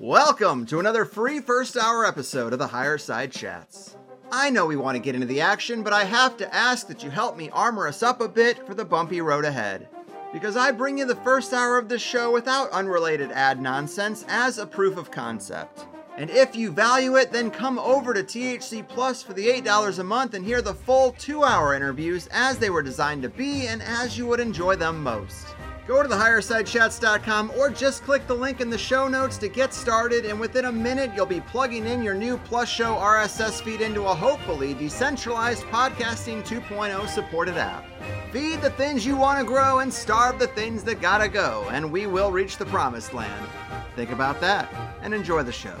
Welcome to another free first hour episode of the Higher Side Chats. I know we want to get into the action, but I have to ask that you help me armor us up a bit for the bumpy road ahead. Because I bring you the first hour of this show without unrelated ad nonsense as a proof of concept. And if you value it, then come over to THC Plus for the $8 a month and hear the full two hour interviews as they were designed to be and as you would enjoy them most. Go to thehighersidechats.com or just click the link in the show notes to get started, and within a minute, you'll be plugging in your new Plus Show RSS feed into a hopefully decentralized podcasting 2.0 supported app. Feed the things you want to grow and starve the things that gotta go, and we will reach the promised land. Think about that and enjoy the show.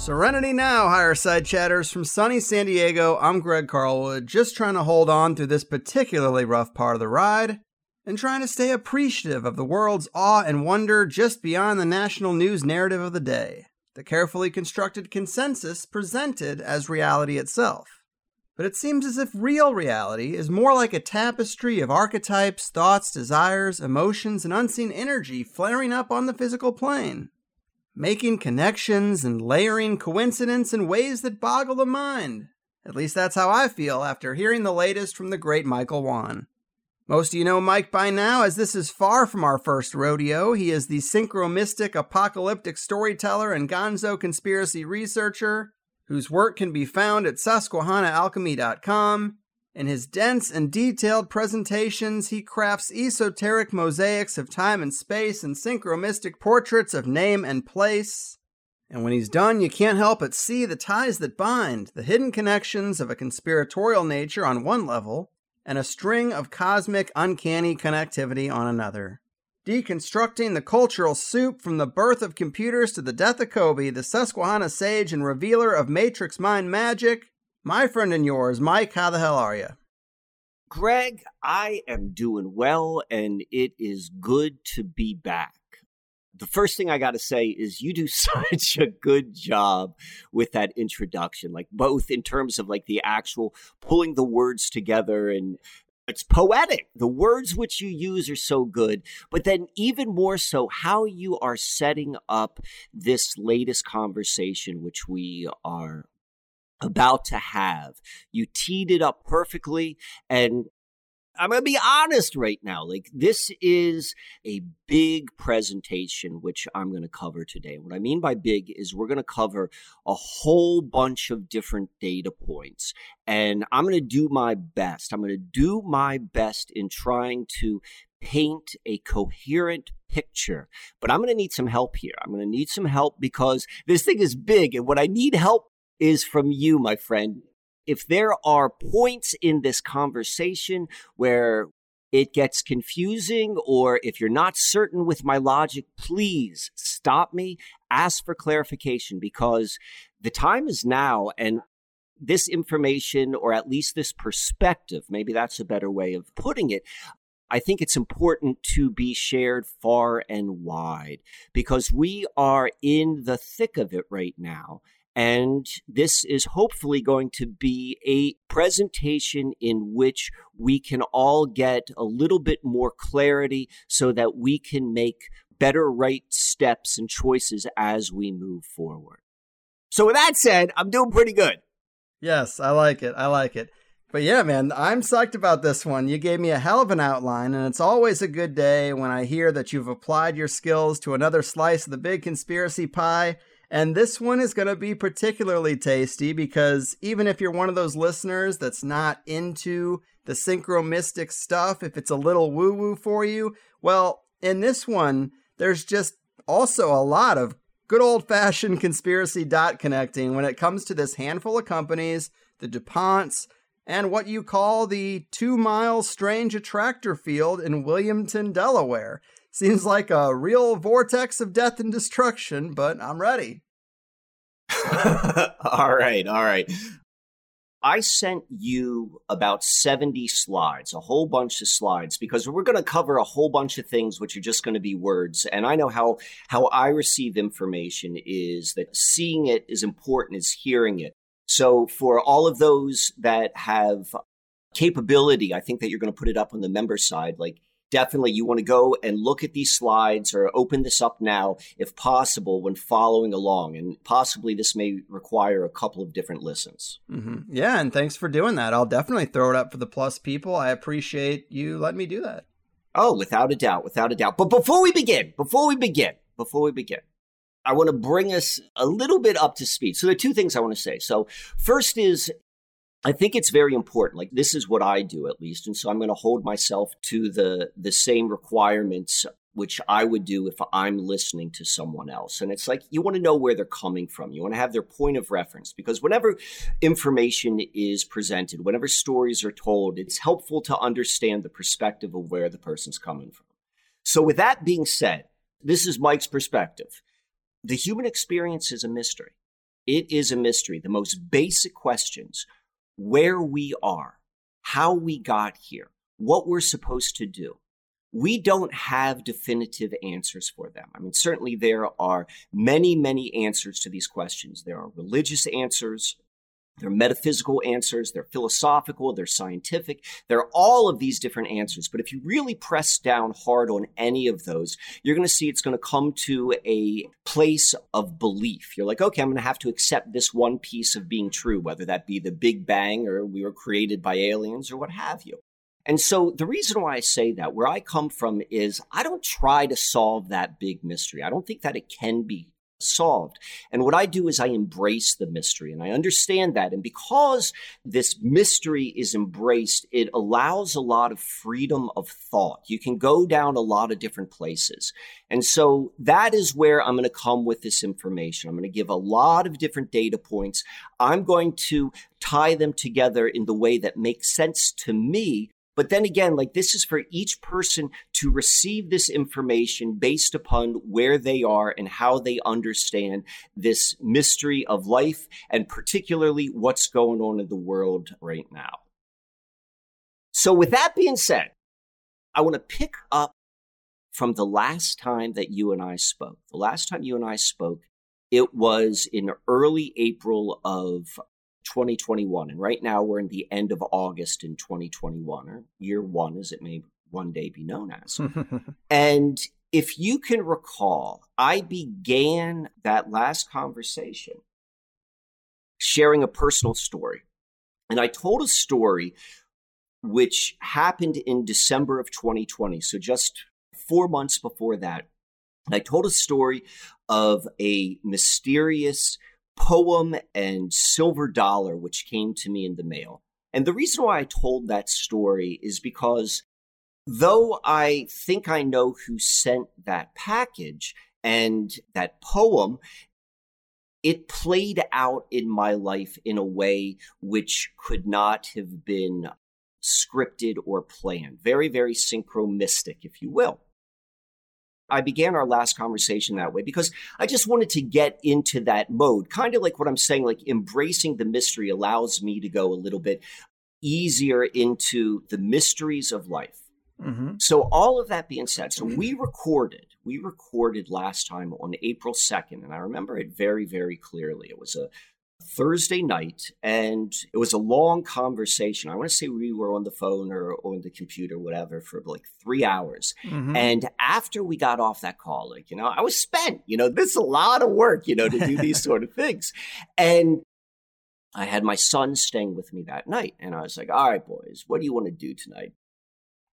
Serenity now, higher side chatters from sunny San Diego. I'm Greg Carlwood, just trying to hold on through this particularly rough part of the ride and trying to stay appreciative of the world's awe and wonder just beyond the national news narrative of the day, the carefully constructed consensus presented as reality itself. But it seems as if real reality is more like a tapestry of archetypes, thoughts, desires, emotions, and unseen energy flaring up on the physical plane making connections and layering coincidence in ways that boggle the mind. At least that's how I feel after hearing the latest from the great Michael Wann. Most of you know Mike by now, as this is far from our first rodeo. He is the synchromystic apocalyptic storyteller and gonzo conspiracy researcher, whose work can be found at susquehannaalchemy.com. In his dense and detailed presentations, he crafts esoteric mosaics of time and space and synchromystic portraits of name and place. And when he's done, you can't help but see the ties that bind, the hidden connections of a conspiratorial nature on one level, and a string of cosmic, uncanny connectivity on another. Deconstructing the cultural soup from the birth of computers to the death of Kobe, the Susquehanna sage and revealer of Matrix mind magic, my friend and yours, Mike, how the hell are you? Greg, I am doing well, and it is good to be back. The first thing I got to say is you do such a good job with that introduction, like both in terms of like the actual pulling the words together and it's poetic. The words which you use are so good, but then even more so, how you are setting up this latest conversation, which we are about to have. You teed it up perfectly. And I'm going to be honest right now. Like, this is a big presentation, which I'm going to cover today. What I mean by big is we're going to cover a whole bunch of different data points. And I'm going to do my best. I'm going to do my best in trying to paint a coherent picture. But I'm going to need some help here. I'm going to need some help because this thing is big. And what I need help is from you, my friend. If there are points in this conversation where it gets confusing, or if you're not certain with my logic, please stop me, ask for clarification because the time is now. And this information, or at least this perspective, maybe that's a better way of putting it, I think it's important to be shared far and wide because we are in the thick of it right now. And this is hopefully going to be a presentation in which we can all get a little bit more clarity so that we can make better right steps and choices as we move forward. So, with that said, I'm doing pretty good. Yes, I like it. I like it. But yeah, man, I'm psyched about this one. You gave me a hell of an outline, and it's always a good day when I hear that you've applied your skills to another slice of the big conspiracy pie and this one is going to be particularly tasty because even if you're one of those listeners that's not into the synchromystic stuff, if it's a little woo woo for you, well, in this one, there's just also a lot of good old fashioned conspiracy dot connecting when it comes to this handful of companies, the DuPonts, and what you call the two mile strange attractor field in Wilmington, Delaware. Seems like a real vortex of death and destruction, but I'm ready. all right, all right. I sent you about 70 slides, a whole bunch of slides, because we're going to cover a whole bunch of things which are just going to be words. And I know how, how I receive information is that seeing it is important as hearing it. So for all of those that have capability, I think that you're going to put it up on the member side, like definitely you want to go and look at these slides or open this up now if possible when following along and possibly this may require a couple of different listens mm-hmm. yeah and thanks for doing that i'll definitely throw it up for the plus people i appreciate you letting me do that oh without a doubt without a doubt but before we begin before we begin before we begin I want to bring us a little bit up to speed. So there are two things I want to say. So first is I think it's very important. Like this is what I do at least. And so I'm going to hold myself to the the same requirements which I would do if I'm listening to someone else. And it's like you want to know where they're coming from. You want to have their point of reference because whenever information is presented, whenever stories are told, it's helpful to understand the perspective of where the person's coming from. So with that being said, this is Mike's perspective. The human experience is a mystery. It is a mystery. The most basic questions where we are, how we got here, what we're supposed to do. We don't have definitive answers for them. I mean, certainly there are many, many answers to these questions. There are religious answers, they're metaphysical answers, they're philosophical, they're scientific, they're all of these different answers. But if you really press down hard on any of those, you're going to see it's going to come to a place of belief. You're like, okay, I'm going to have to accept this one piece of being true, whether that be the Big Bang or we were created by aliens or what have you. And so the reason why I say that, where I come from, is I don't try to solve that big mystery. I don't think that it can be solved. And what I do is I embrace the mystery and I understand that. And because this mystery is embraced, it allows a lot of freedom of thought. You can go down a lot of different places. And so that is where I'm going to come with this information. I'm going to give a lot of different data points. I'm going to tie them together in the way that makes sense to me but then again, like this is for each person to receive this information based upon where they are and how they understand this mystery of life and particularly what's going on in the world right now. So, with that being said, I want to pick up from the last time that you and I spoke. The last time you and I spoke, it was in early April of 2021. And right now we're in the end of August in 2021, or year one, as it may one day be known as. and if you can recall, I began that last conversation sharing a personal story. And I told a story which happened in December of 2020. So just four months before that. I told a story of a mysterious poem and silver dollar which came to me in the mail. And the reason why I told that story is because though I think I know who sent that package and that poem, it played out in my life in a way which could not have been scripted or planned. Very, very synchromistic, if you will. I began our last conversation that way because I just wanted to get into that mode. Kind of like what I'm saying, like embracing the mystery allows me to go a little bit easier into the mysteries of life. Mm-hmm. So, all of that being said, so we recorded, we recorded last time on April 2nd, and I remember it very, very clearly. It was a Thursday night, and it was a long conversation. I want to say we were on the phone or on the computer, whatever, for like three hours. Mm-hmm. And after we got off that call, like, you know, I was spent. You know, this is a lot of work, you know, to do these sort of things. And I had my son staying with me that night. And I was like, all right, boys, what do you want to do tonight?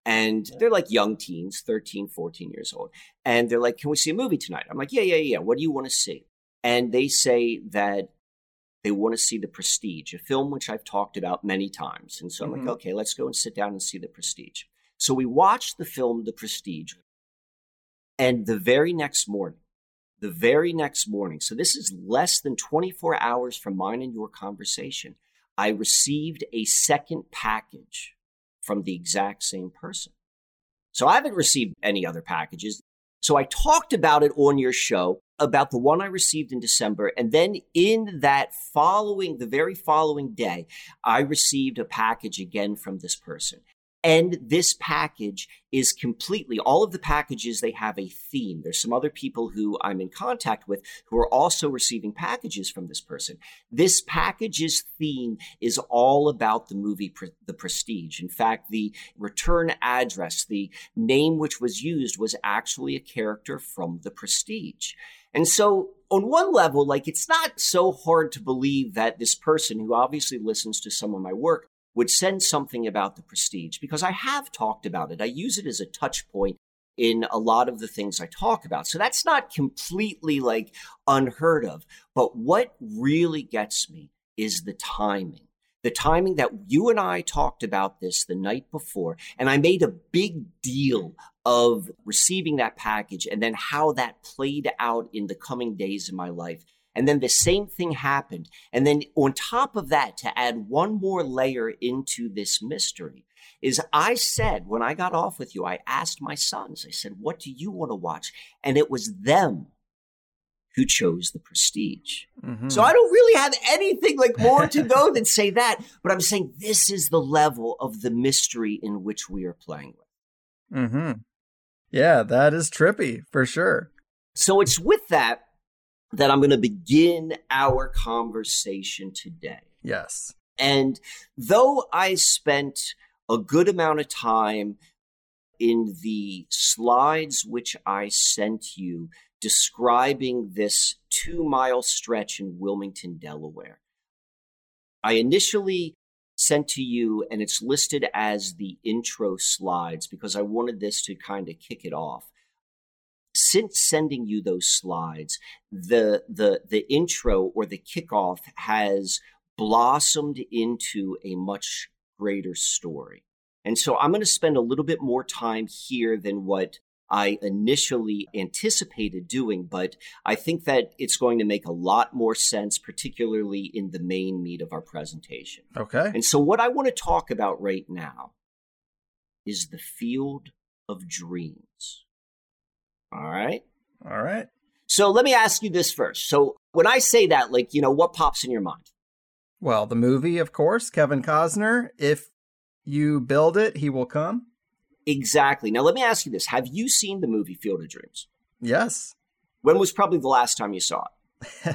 And they're like young teens, 13, 14 years old. And they're like, can we see a movie tonight? I'm like, yeah, yeah, yeah. What do you want to see? And they say that they want to see The Prestige, a film which I've talked about many times. And so I'm mm-hmm. like, okay, let's go and sit down and see The Prestige. So we watched the film The Prestige. And the very next morning, the very next morning, so this is less than 24 hours from mine and your conversation, I received a second package from the exact same person. So I haven't received any other packages. So I talked about it on your show about the one I received in December. And then in that following, the very following day, I received a package again from this person. And this package is completely, all of the packages, they have a theme. There's some other people who I'm in contact with who are also receiving packages from this person. This package's theme is all about the movie The Prestige. In fact, the return address, the name which was used, was actually a character from The Prestige. And so, on one level, like it's not so hard to believe that this person who obviously listens to some of my work would send something about the prestige because I have talked about it. I use it as a touch point in a lot of the things I talk about. So that's not completely like unheard of. But what really gets me is the timing. The timing that you and I talked about this the night before, and I made a big deal of receiving that package and then how that played out in the coming days of my life. And then the same thing happened. And then on top of that, to add one more layer into this mystery, is I said, when I got off with you, I asked my sons, I said, what do you want to watch? And it was them who chose the prestige. Mm-hmm. So I don't really have anything like more to go than say that, but I'm saying this is the level of the mystery in which we are playing with. Mm-hmm. Yeah, that is trippy for sure. So it's with that that I'm going to begin our conversation today. Yes. And though I spent a good amount of time in the slides which I sent you describing this two mile stretch in Wilmington, Delaware, I initially sent to you and it's listed as the intro slides because I wanted this to kind of kick it off since sending you those slides, the the the intro or the kickoff has blossomed into a much greater story. And so I'm going to spend a little bit more time here than what I initially anticipated doing, but I think that it's going to make a lot more sense, particularly in the main meat of our presentation. Okay. And so, what I want to talk about right now is the field of dreams. All right. All right. So let me ask you this first. So when I say that, like, you know, what pops in your mind? Well, the movie, of course, Kevin Costner. If you build it, he will come. Exactly. Now, let me ask you this Have you seen the movie Field of Dreams? Yes. When was probably the last time you saw it?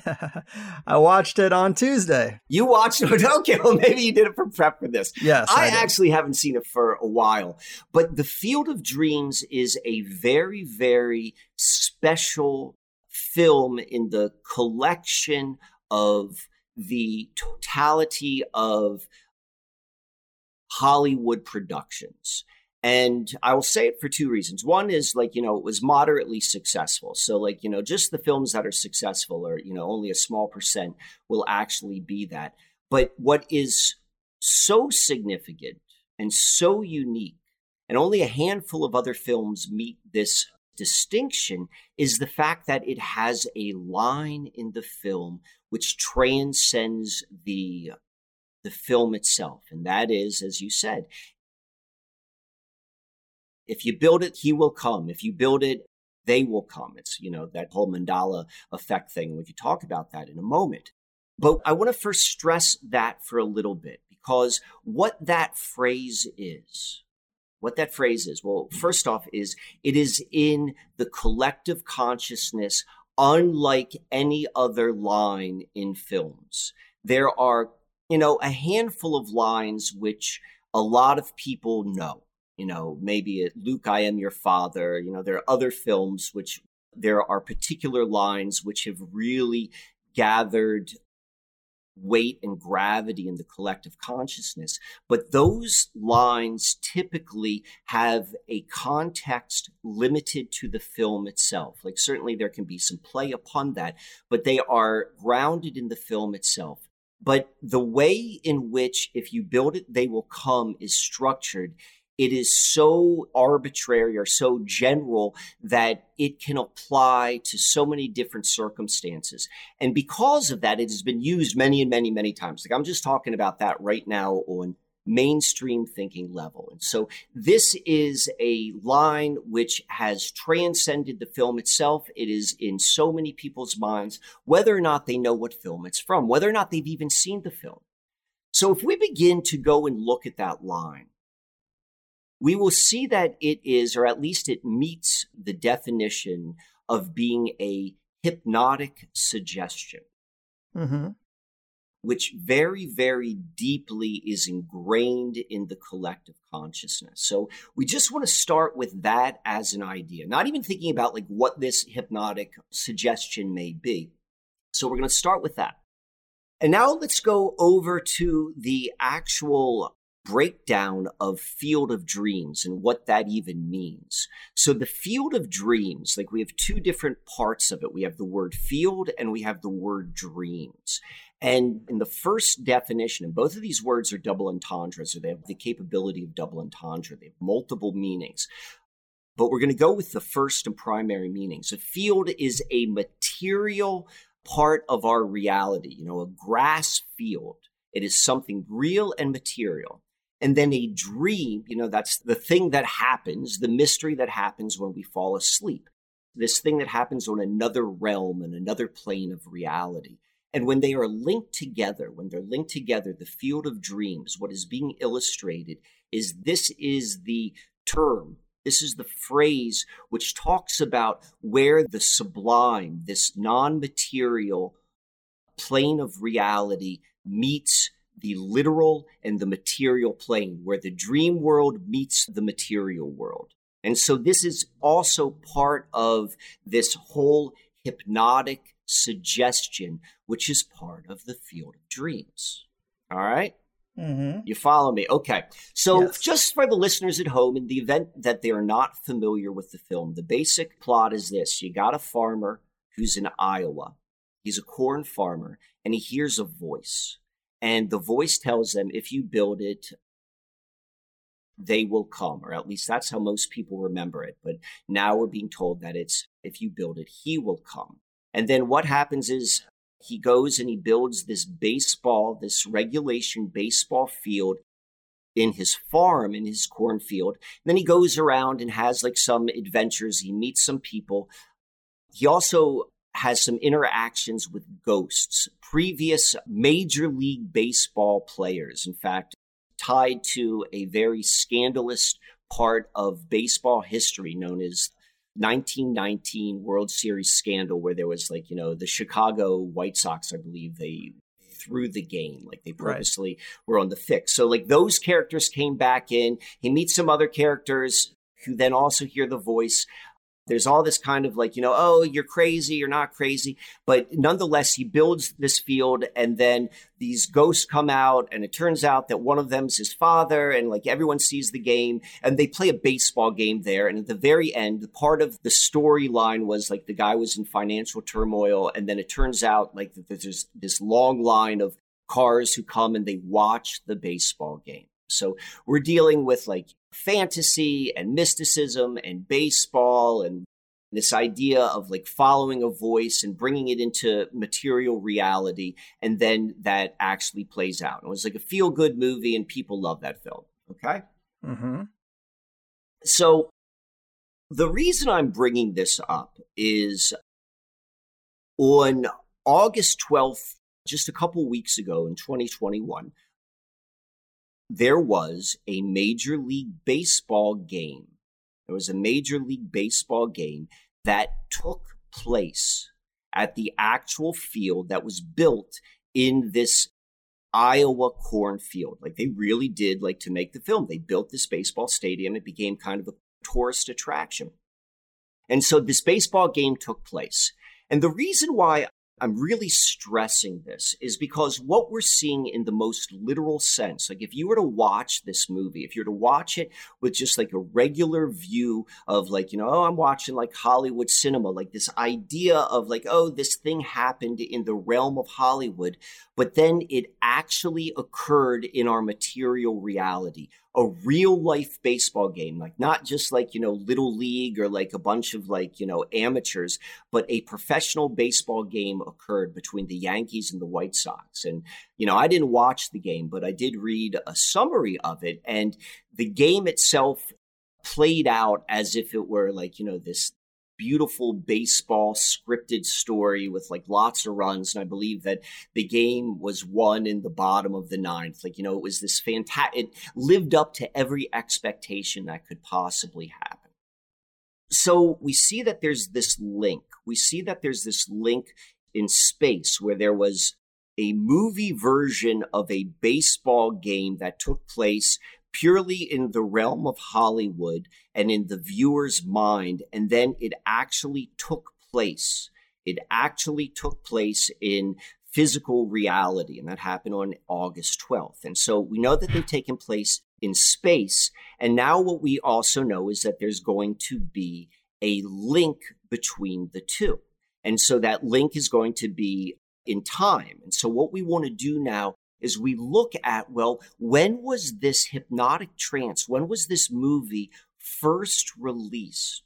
I watched it on Tuesday. You watched it? Okay, well, maybe you did it for prep for this. Yes. I, I actually haven't seen it for a while. But The Field of Dreams is a very, very special film in the collection of the totality of Hollywood productions. And I will say it for two reasons. One is like, you know, it was moderately successful. So, like, you know, just the films that are successful or, you know, only a small percent will actually be that. But what is so significant and so unique, and only a handful of other films meet this distinction, is the fact that it has a line in the film which transcends the the film itself. And that is, as you said, if you build it, he will come. If you build it, they will come. It's, you know, that whole Mandela effect thing. We can talk about that in a moment. But I want to first stress that for a little bit because what that phrase is, what that phrase is, well, first off, is it is in the collective consciousness, unlike any other line in films. There are, you know, a handful of lines which a lot of people know you know, maybe Luke, I am your father. You know, there are other films which there are particular lines which have really gathered weight and gravity in the collective consciousness. But those lines typically have a context limited to the film itself. Like, certainly there can be some play upon that, but they are grounded in the film itself. But the way in which, if you build it, they will come is structured it is so arbitrary or so general that it can apply to so many different circumstances. And because of that, it has been used many and many, many times. Like I'm just talking about that right now on mainstream thinking level. And so this is a line which has transcended the film itself. It is in so many people's minds, whether or not they know what film it's from, whether or not they've even seen the film. So if we begin to go and look at that line, we will see that it is, or at least it meets the definition of being a hypnotic suggestion. Mm-hmm which very, very deeply is ingrained in the collective consciousness. So we just want to start with that as an idea, not even thinking about like what this hypnotic suggestion may be. So we're going to start with that. And now let's go over to the actual breakdown of field of dreams and what that even means. So the field of dreams, like we have two different parts of it. We have the word field and we have the word dreams. And in the first definition, and both of these words are double entendres, or they have the capability of double entendre. They have multiple meanings. But we're going to go with the first and primary meanings. A field is a material part of our reality, you know, a grass field. It is something real and material. And then a dream, you know, that's the thing that happens, the mystery that happens when we fall asleep. This thing that happens on another realm and another plane of reality. And when they are linked together, when they're linked together, the field of dreams, what is being illustrated is this is the term, this is the phrase which talks about where the sublime, this non material plane of reality, meets the literal and the material plane, where the dream world meets the material world. And so this is also part of this whole hypnotic suggestion, which is part of the field of dreams. All right? mm-hmm. You follow me? Okay. So, yes. just for the listeners at home, in the event that they are not familiar with the film, the basic plot is this you got a farmer who's in Iowa, he's a corn farmer, and he hears a voice. And the voice tells them, if you build it, they will come, or at least that's how most people remember it. But now we're being told that it's if you build it, he will come. And then what happens is he goes and he builds this baseball, this regulation baseball field in his farm, in his cornfield. Then he goes around and has like some adventures. He meets some people. He also has some interactions with ghosts, previous Major League Baseball players. In fact, tied to a very scandalous part of baseball history known as 1919 World Series scandal where there was like, you know, the Chicago White Sox, I believe they threw the game. Like they purposely right. were on the fix. So like those characters came back in. He meets some other characters who then also hear the voice there's all this kind of like, you know, oh, you're crazy, you're not crazy. But nonetheless, he builds this field and then these ghosts come out and it turns out that one of them's his father and like everyone sees the game and they play a baseball game there. And at the very end, the part of the storyline was like the guy was in financial turmoil. And then it turns out like that there's this long line of cars who come and they watch the baseball game. So we're dealing with like fantasy and mysticism and baseball and this idea of like following a voice and bringing it into material reality and then that actually plays out it was like a feel good movie and people love that film okay mm-hmm. so the reason i'm bringing this up is on august 12th just a couple weeks ago in 2021 there was a Major League Baseball game. There was a Major League Baseball game that took place at the actual field that was built in this Iowa cornfield. Like they really did like to make the film. They built this baseball stadium. It became kind of a tourist attraction. And so this baseball game took place. And the reason why I'm really stressing this is because what we're seeing in the most literal sense, like if you were to watch this movie, if you were to watch it with just like a regular view of like, you know, oh, I'm watching like Hollywood cinema, like this idea of like, oh, this thing happened in the realm of Hollywood, but then it actually occurred in our material reality. A real life baseball game, like not just like, you know, little league or like a bunch of like, you know, amateurs, but a professional baseball game occurred between the Yankees and the White Sox. And, you know, I didn't watch the game, but I did read a summary of it. And the game itself played out as if it were like, you know, this beautiful baseball scripted story with like lots of runs. And I believe that the game was won in the bottom of the ninth. Like, you know, it was this fantastic, it lived up to every expectation that could possibly happen. So we see that there's this link. We see that there's this link in space where there was a movie version of a baseball game that took place purely in the realm of Hollywood and in the viewer's mind. And then it actually took place. It actually took place in physical reality. And that happened on August 12th. And so we know that they've taken place in space. And now what we also know is that there's going to be a link between the two. And so that link is going to be in time. And so what we want to do now is we look at, well, when was this hypnotic trance? When was this movie first released?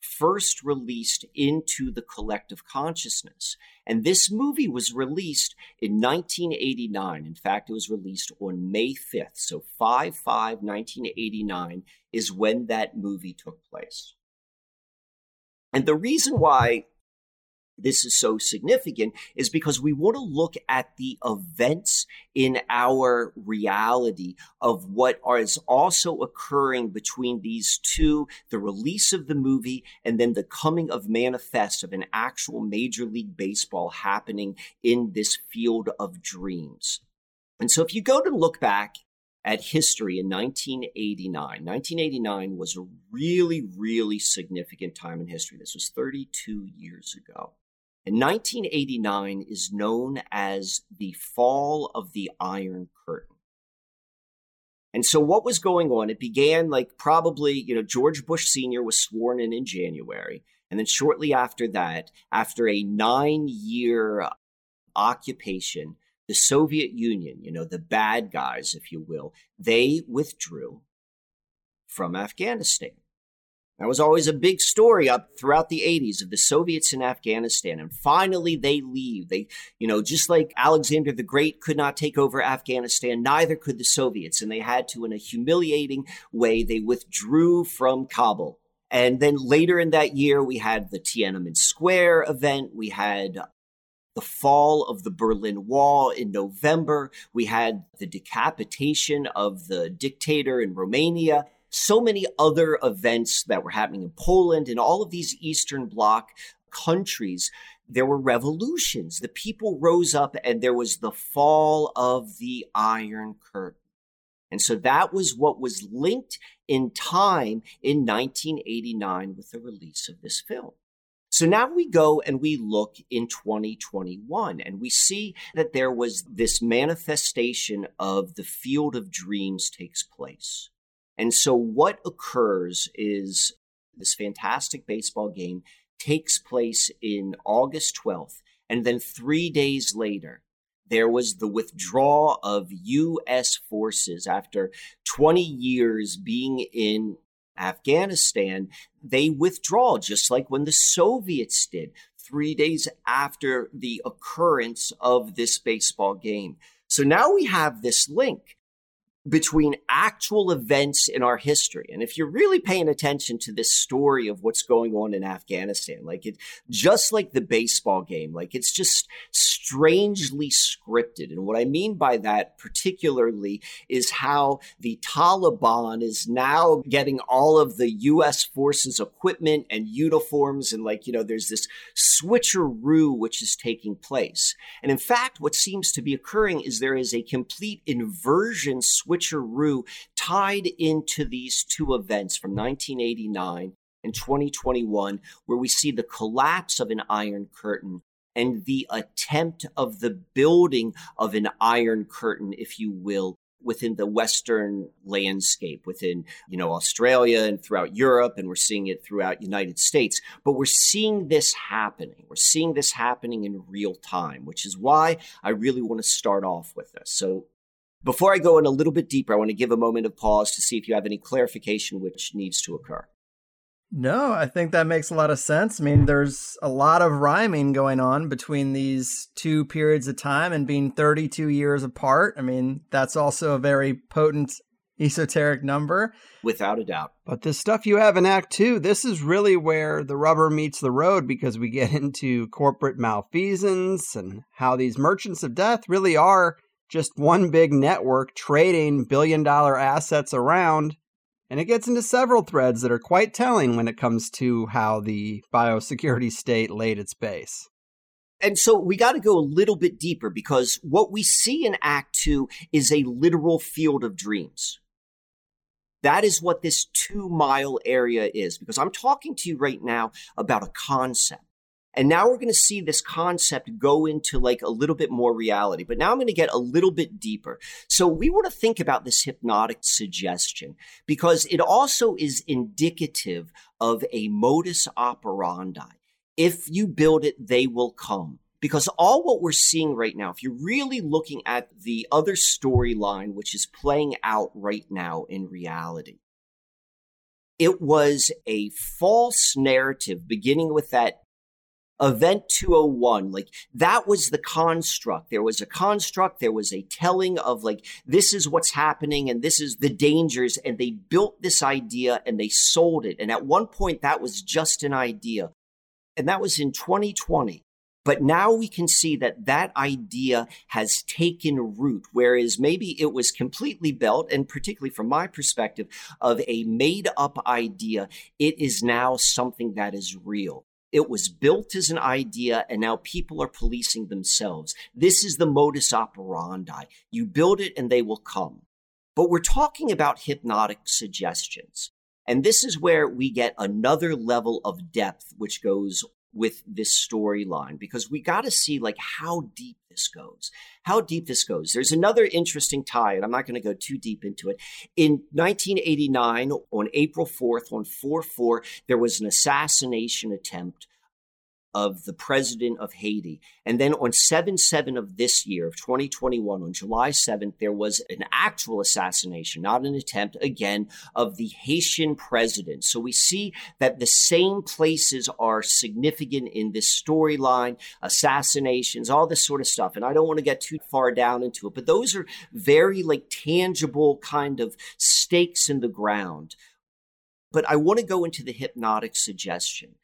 First released into the collective consciousness. And this movie was released in 1989. In fact, it was released on May 5th. So 5 5 1989 is when that movie took place. And the reason why this is so significant is because we want to look at the events in our reality of what is also occurring between these two the release of the movie and then the coming of manifest of an actual major league baseball happening in this field of dreams and so if you go to look back at history in 1989. 1989 was a really, really significant time in history. This was 32 years ago. And 1989 is known as the fall of the Iron Curtain. And so what was going on? It began like probably, you know, George Bush Sr. was sworn in in January. And then shortly after that, after a nine year occupation, the Soviet Union, you know, the bad guys, if you will, they withdrew from Afghanistan. That was always a big story up throughout the 80s of the Soviets in Afghanistan. And finally they leave. They, you know, just like Alexander the Great could not take over Afghanistan, neither could the Soviets. And they had to, in a humiliating way, they withdrew from Kabul. And then later in that year, we had the Tiananmen Square event. We had the fall of the Berlin Wall in November. We had the decapitation of the dictator in Romania so many other events that were happening in Poland and all of these Eastern Bloc countries. There were revolutions. The people rose up and there was the fall of the Iron Curtain. And so that was what was linked in time in 1989 with the release of this film. So now we go and we look in 2021 and we see that there was this manifestation of the field of dreams takes place. And so what occurs is this fantastic baseball game takes place in August 12th. And then three days later, there was the withdrawal of U.S. forces after 20 years being in Afghanistan. They withdraw, just like when the Soviets did, three days after the occurrence of this baseball game. So now we have this link between actual events in our history. And if you're really paying attention to this story of what's going on in Afghanistan, like it just like the baseball game, like it's just strangely scripted. And what I mean by that particularly is how the Taliban is now getting all of the US forces equipment and uniforms and like, you know, there's this switcheroo which is taking place. And in fact, what seems to be occurring is there is a complete inversion switch switcheroo tied into these two events from 1989 and 2021, where we see the collapse of an iron curtain and the attempt of the building of an iron curtain, if you will, within the Western landscape, within, you know, Australia and throughout Europe, and we're seeing it throughout United States. But we're seeing this happening. We're seeing this happening in real time, which is why I really want to start off with this. So Before I go in a little bit deeper, I want to give a moment of pause to see if you have any clarification which needs to occur. No, I think that makes a lot of sense. I mean, there's a lot of rhyming going on between these two periods of time and being 32 years apart. I mean, that's also a very potent esoteric number. Without a doubt. But the stuff you have in Act Two, this is really where the rubber meets the road because we get into corporate malfeasance and how these merchants of death really are just one big network trading billion dollar assets around and it gets into several threads that are quite telling when it comes to how the biosecurity state laid its base. And so we got to go a little bit deeper because what we see in Act Two is a literal field of dreams. That is what this two mile area is because I'm talking to you right now about a concept. And now we're going to see this concept go into like a little bit more reality. But now I'm going to get a little bit deeper. So we want to think about this hypnotic suggestion because it also is indicative of a modus operandi. If you build it, they will come. Because all what we're seeing right now, if you're really looking at the other storyline, which is playing out right now in reality, it was a false narrative beginning with that Event 201, like that was the construct. There was a construct, there was a telling of like, this is what's happening and this is the dangers. And they built this idea and they sold it. And at one point, that was just an idea. And that was in 2020. But now we can see that that idea has taken root, whereas maybe it was completely built, and particularly from my perspective, of a made up idea, it is now something that is real. It was built as an idea, and now people are policing themselves. This is the modus operandi. You build it, and they will come. But we're talking about hypnotic suggestions. And this is where we get another level of depth, which goes with this storyline because we got to see like how deep this goes. How deep this goes. There's another interesting tie and i'm not going to go too deep into it. In 1989 on april 4th on 4-4 there was an assassination attempt of the president of Haiti. And then on 7 7 of this year, of 2021, on July 7th, there was an actual assassination, not an attempt, again, of the Haitian president. So we see that the same places are significant in this storyline assassinations, all this sort of stuff. And I don't want to get too far down into it, but those are very like tangible kind of stakes in the ground. But I want to go into the hypnotic suggestion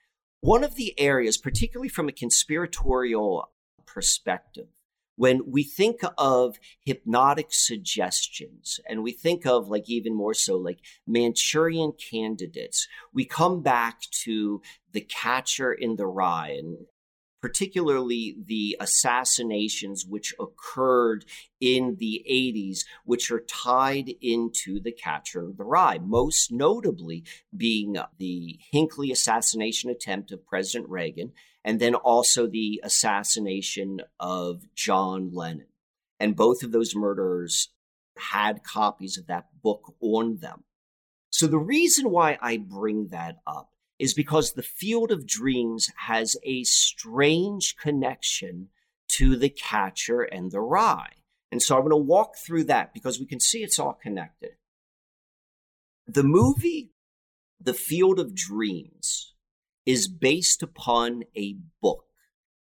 one of the areas, particularly from a conspiratorial perspective, when we think of hypnotic suggestions and we think of like even more so like Manchurian candidates, we come back to the catcher in the rye. And particularly the assassinations which occurred in the 80s, which are tied into the catcher in the rye, most notably being the Hinckley assassination attempt of President Reagan, and then also the assassination of John Lennon. And both of those murderers had copies of that book on them. So the reason why I bring that up is because the field of dreams has a strange connection to the catcher and the rye. And so I'm going to walk through that because we can see it's all connected. The movie, The Field of Dreams, is based upon a book.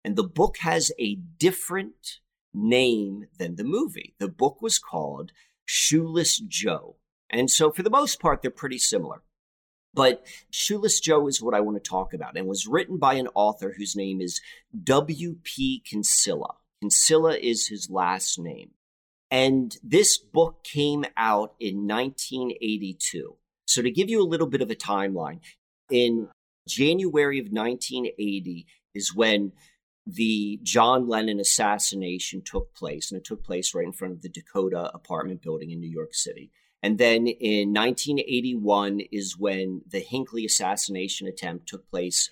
And the book has a different name than the movie. The book was called Shoeless Joe. And so, for the most part, they're pretty similar. But Shoeless Joe is what I want to talk about and was written by an author whose name is W.P. Kinsella. Kinsella is his last name. And this book came out in 1982. So, to give you a little bit of a timeline, in January of 1980 is when the John Lennon assassination took place, and it took place right in front of the Dakota apartment building in New York City. And then in 1981 is when the Hinckley assassination attempt took place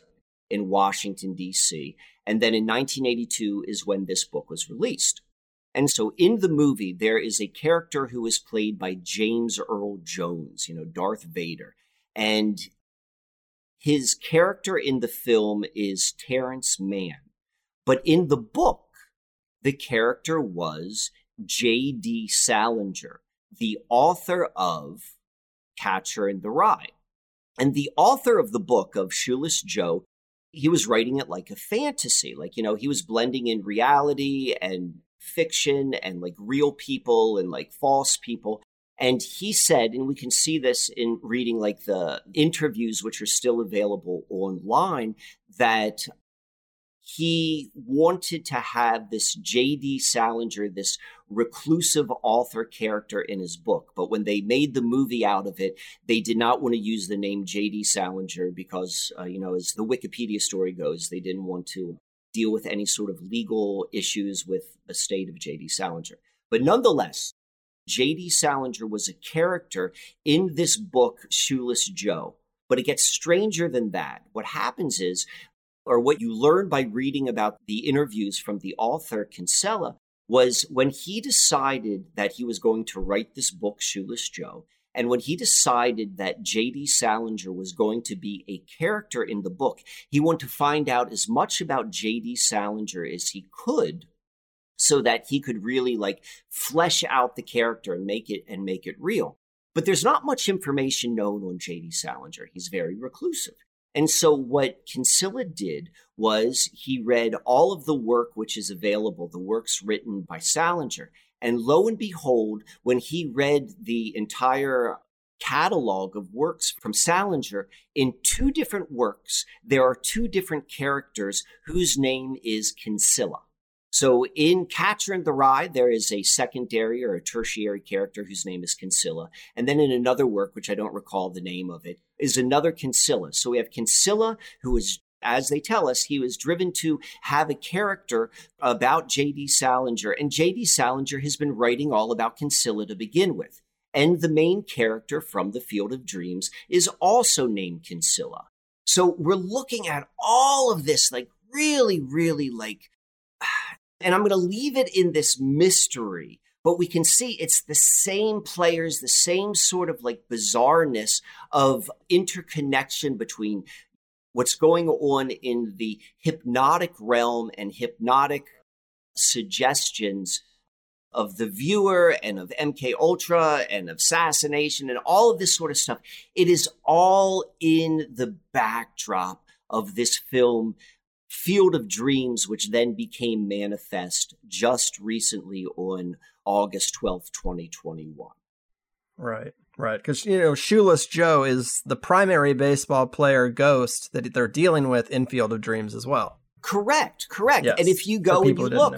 in Washington, D.C. And then in 1982 is when this book was released. And so in the movie, there is a character who is played by James Earl Jones, you know, Darth Vader. And his character in the film is Terrence Mann. But in the book, the character was J.D. Salinger, the author of Catcher in the Rye. And the author of the book of Shoeless Joe, he was writing it like a fantasy. Like, you know, he was blending in reality and fiction and like real people and like false people. And he said, and we can see this in reading like the interviews, which are still available online, that he wanted to have this J.D. Salinger, this reclusive author character in his book. But when they made the movie out of it, they did not want to use the name J.D. Salinger because, uh, you know, as the Wikipedia story goes, they didn't want to deal with any sort of legal issues with the state of J.D. Salinger. But nonetheless, J.D. Salinger was a character in this book, Shoeless Joe. But it gets stranger than that. What happens is or what you learn by reading about the interviews from the author Kinsella was when he decided that he was going to write this book, Shoeless Joe, and when he decided that J.D. Salinger was going to be a character in the book, he wanted to find out as much about J.D. Salinger as he could so that he could really like flesh out the character and make it and make it real. But there's not much information known on J.D. Salinger. He's very reclusive. And so, what Kinsella did was he read all of the work which is available, the works written by Salinger. And lo and behold, when he read the entire catalog of works from Salinger, in two different works, there are two different characters whose name is Kinsella. So in Catcher in the Rye, there is a secondary or a tertiary character whose name is Kinsella. And then in another work, which I don't recall the name of it, is another Kinsella. So we have Kinsella, who is as they tell us, he was driven to have a character about J.D. Salinger, and J.D. Salinger has been writing all about Kinsella to begin with. And the main character from the Field of Dreams is also named Kinsella. So we're looking at all of this, like really, really like and I'm going to leave it in this mystery, but we can see it's the same players, the same sort of like bizarreness of interconnection between what's going on in the hypnotic realm and hypnotic suggestions of the viewer and of MK Ultra and of assassination and all of this sort of stuff. It is all in the backdrop of this film Field of Dreams, which then became manifest just recently on August 12th, 2021. Right, right. Because, you know, Shoeless Joe is the primary baseball player ghost that they're dealing with in Field of Dreams as well. Correct, correct. Yes. And if you go and you look,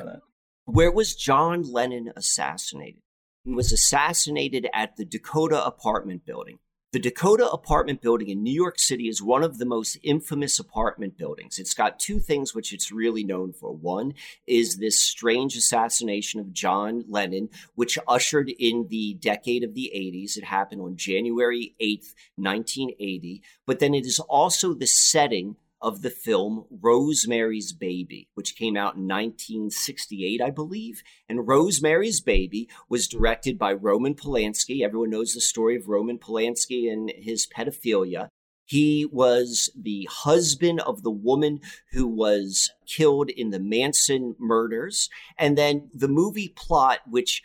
where was John Lennon assassinated? He was assassinated at the Dakota apartment building. The Dakota apartment building in New York City is one of the most infamous apartment buildings. It's got two things which it's really known for. One is this strange assassination of John Lennon, which ushered in the decade of the 80s. It happened on January 8th, 1980. But then it is also the setting of the film Rosemary's Baby, which came out in 1968, I believe. And Rosemary's Baby was directed by Roman Polanski. Everyone knows the story of Roman Polanski and his pedophilia. He was the husband of the woman who was killed in the Manson murders. And then the movie plot, which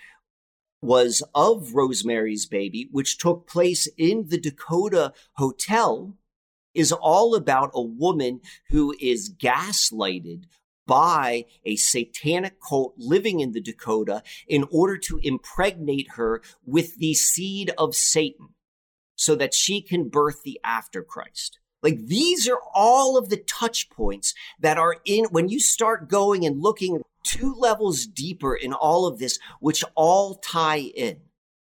was of Rosemary's Baby, which took place in the Dakota Hotel, is all about a woman who is gaslighted by a satanic cult living in the Dakota in order to impregnate her with the seed of Satan so that she can birth the after Christ. Like these are all of the touch points that are in when you start going and looking two levels deeper in all of this, which all tie in.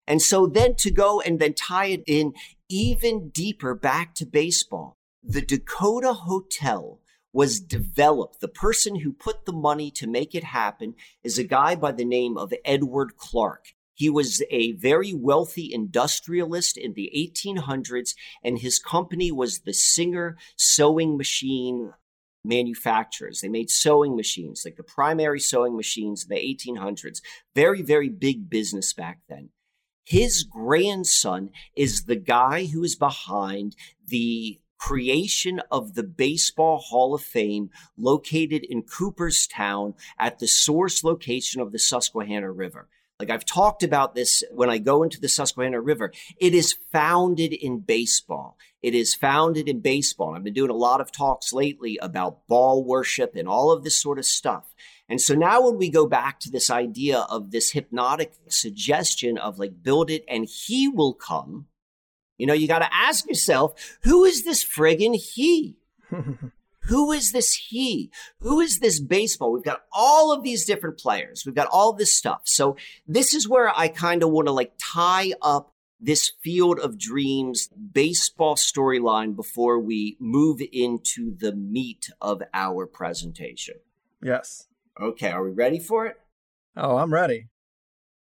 And so then to go and then tie it in even deeper back to baseball, the Dakota Hotel was developed. The person who put the money to make it happen is a guy by the name of Edward Clark. He was a very wealthy industrialist in the 1800s, and his company was the Singer Sewing Machine manufacturers. They made sewing machines, like the primary sewing machines in the 1800s. Very, very big business back then. His grandson is the guy who is behind the creation of the Baseball Hall of Fame located in Cooperstown at the source location of the Susquehanna River. Like I've talked about this when I go into the Susquehanna River. It is founded in baseball. It is founded in baseball. I've been doing a lot of talks lately about ball worship and all of this sort of stuff. And so now when we go back to this idea of this hypnotic suggestion of like build it and he will come, you know, you got to ask yourself, who is this friggin' he? Who is this he? Who is this baseball? We've got all of these different players. We've got all this stuff. So this is where I kind of want to like tie up this field of dreams baseball storyline before we move into the meat of our presentation. Yes. Okay, are we ready for it? Oh, I'm ready.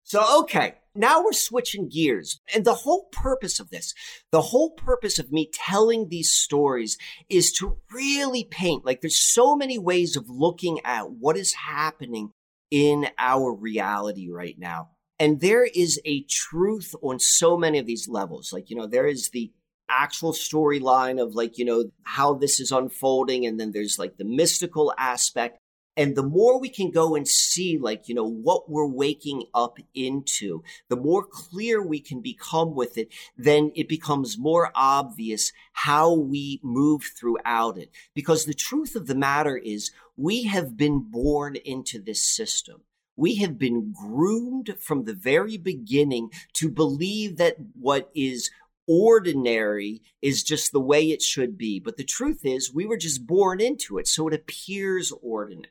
So, okay, now we're switching gears. And the whole purpose of this, the whole purpose of me telling these stories is to really paint like there's so many ways of looking at what is happening in our reality right now. And there is a truth on so many of these levels. Like, you know, there is the actual storyline of like, you know, how this is unfolding. And then there's like the mystical aspect. And the more we can go and see, like, you know, what we're waking up into, the more clear we can become with it, then it becomes more obvious how we move throughout it. Because the truth of the matter is, we have been born into this system. We have been groomed from the very beginning to believe that what is ordinary is just the way it should be. But the truth is, we were just born into it, so it appears ordinary.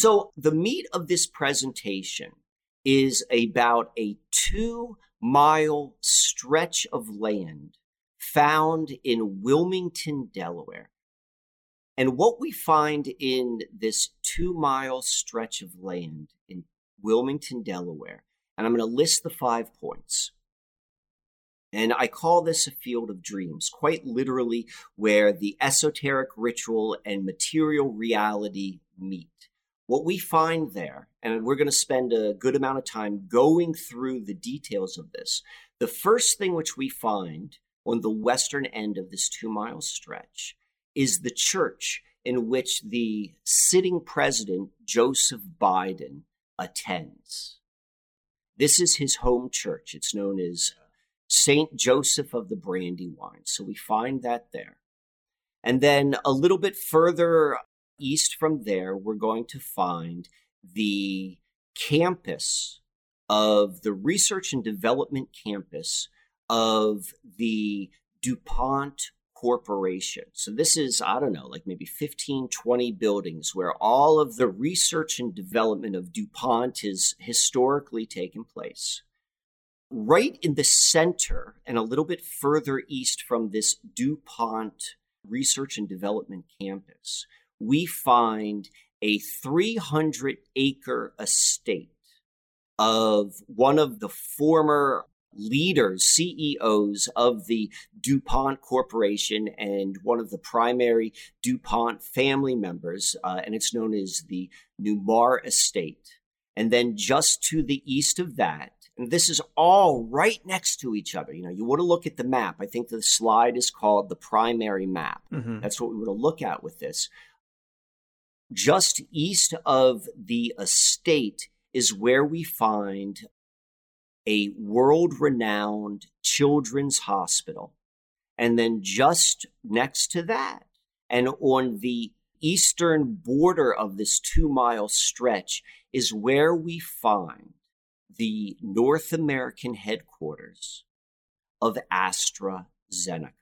So, the meat of this presentation is about a two mile stretch of land found in Wilmington, Delaware. And what we find in this two mile stretch of land in Wilmington, Delaware, and I'm going to list the five points. And I call this a field of dreams, quite literally, where the esoteric ritual and material reality meet what we find there, and we're going to spend a good amount of time going through the details of this. The first thing which we find on the western end of this two mile stretch is the church in which the sitting president, Joseph Biden, attends. This is his home church. It's known as uh, St. Joseph of the Brandywine. So we find that there. And then a little bit further east from there, we're going to find the campus of the research and development campus of the DuPont Corporation. So this is, I don't know, like maybe 15, 20 buildings where all of the research and development of DuPont has historically taken place. Right in the center and a little bit further east from this DuPont Research and Development Campus, we find a 300 acre estate of one of the former leaders, CEOs of the DuPont Corporation and one of the primary DuPont family members, uh, and it's known as the Nemours Estate. And then just to the east of that, and this is all right next to each other. You know, you want to look at the map. I think the slide is called the primary map. Mm-hmm. That's what we want to look at with this. Just east of the estate is where we find a world renowned children's hospital. And then just next to that, and on the eastern border of this two mile stretch, is where we find the North American headquarters of AstraZeneca.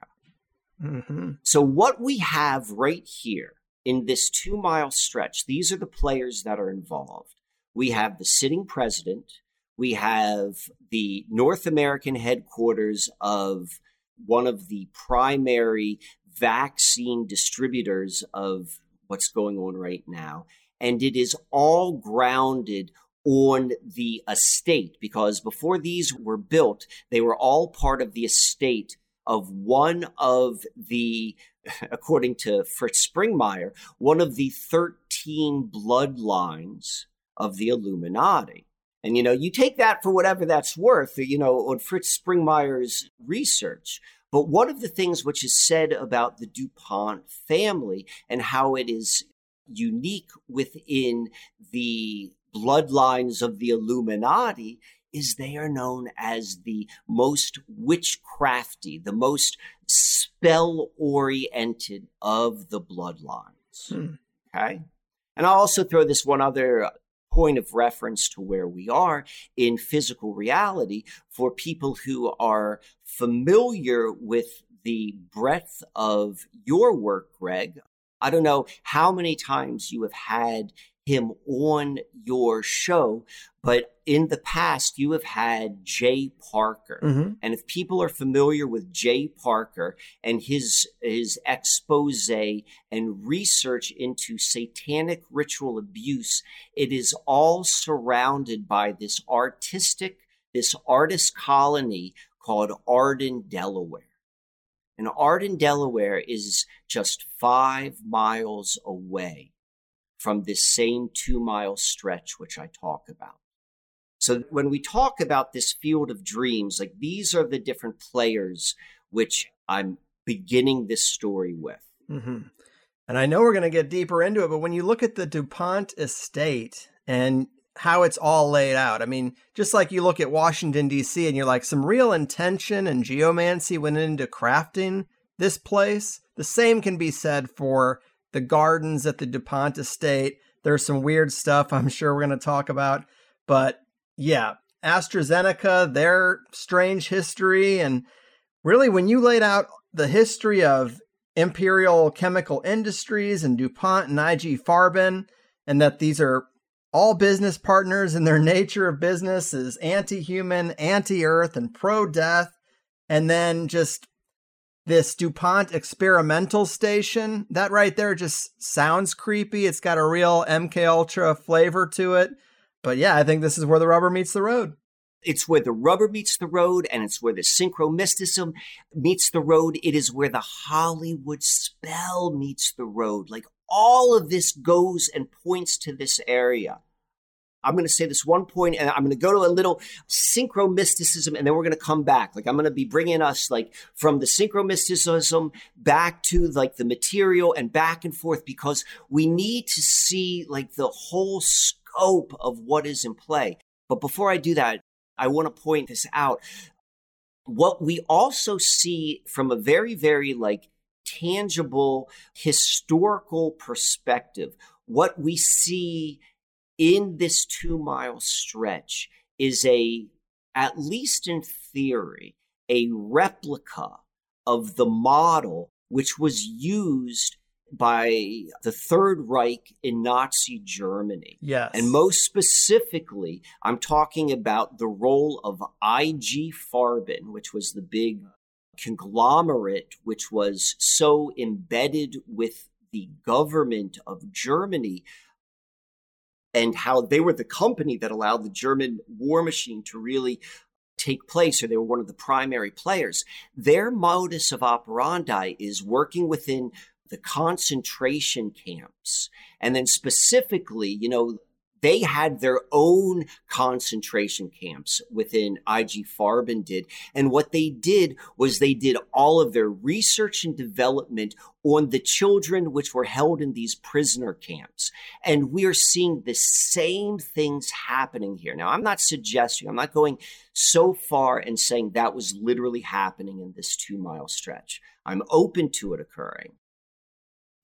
Mm-hmm. So, what we have right here in this two mile stretch, these are the players that are involved. We have the sitting president, we have the North American headquarters of one of the primary vaccine distributors of what's going on right now. And it is all grounded on the estate because before these were built, they were all part of the estate of one of the according to Fritz Springmeier, one of the 13 bloodlines of the Illuminati. And, you know, you take that for whatever that's worth, you know, on Fritz Springmeier's research. But one of the things which is said about the DuPont family and how it is unique within the bloodlines of the Illuminati is they are known as the most witchcrafty, the most spell oriented of the bloodlines. Hmm. Okay. And I'll also throw this one other point of reference to where we are in physical reality for people who are familiar with the breadth of your work, Greg. I don't know how many times you have had him on your show, but in the past you have had Jay Parker. Mm-hmm. And if people are familiar with Jay Parker and his his expose and research into satanic ritual abuse, it is all surrounded by this artistic this artist colony called Arden, Delaware. And Arden, Delaware is just 5 miles away from this same two mile stretch, which I talk about. So when we talk about this field of dreams, like these are the different players which I'm beginning this story with. Mm-hmm. And I know we're going to get deeper into it, but when you look at the DuPont estate and how it's all laid out, I mean, just like you look at Washington, D.C., and you're like, some real intention and geomancy went into crafting this place. The same can be said for the gardens at the DuPont estate. There's some weird stuff I'm sure we're going to talk about. But yeah, AstraZeneca, their strange history. And really, when you laid out the history of Imperial Chemical Industries and DuPont and IG Farben, and that these are all business partners and their nature of business is anti human, anti earth, and pro death. And then just this DuPont experimental station, that right there just sounds creepy. It's got a real MK Ultra flavor to it. But yeah, I think this is where the rubber meets the road. It's where the rubber meets the road and it's where the synchro mysticism meets the road. It is where the Hollywood spell meets the road. Like all of this goes and points to this area. I'm going to say this one point and I'm going to go to a little synchro mysticism and then we're going to come back. Like I'm going to be bringing us like from the synchro mysticism back to like the material and back and forth because we need to see like the whole scope of what is in play. But before I do that, I want to point this out. What we also see from a very, very like tangible historical perspective, what we see in this two mile stretch is a, at least in theory, a replica of the model which was used by the Third Reich in Nazi Germany. Yes. And most specifically, I'm talking about the role of IG Farben, which was the big conglomerate which was so embedded with the government of Germany and how they were the company that allowed the German war machine to really take place, or they were one of the primary players. Their modus of operandi is working within the concentration camps. And then specifically, you know, they had their own concentration camps within IG Farben did. And what they did was they did all of their research and development on the children which were held in these prisoner camps. And we are seeing the same things happening here. Now, I'm not suggesting, I'm not going so far and saying that was literally happening in this two mile stretch. I'm open to it occurring.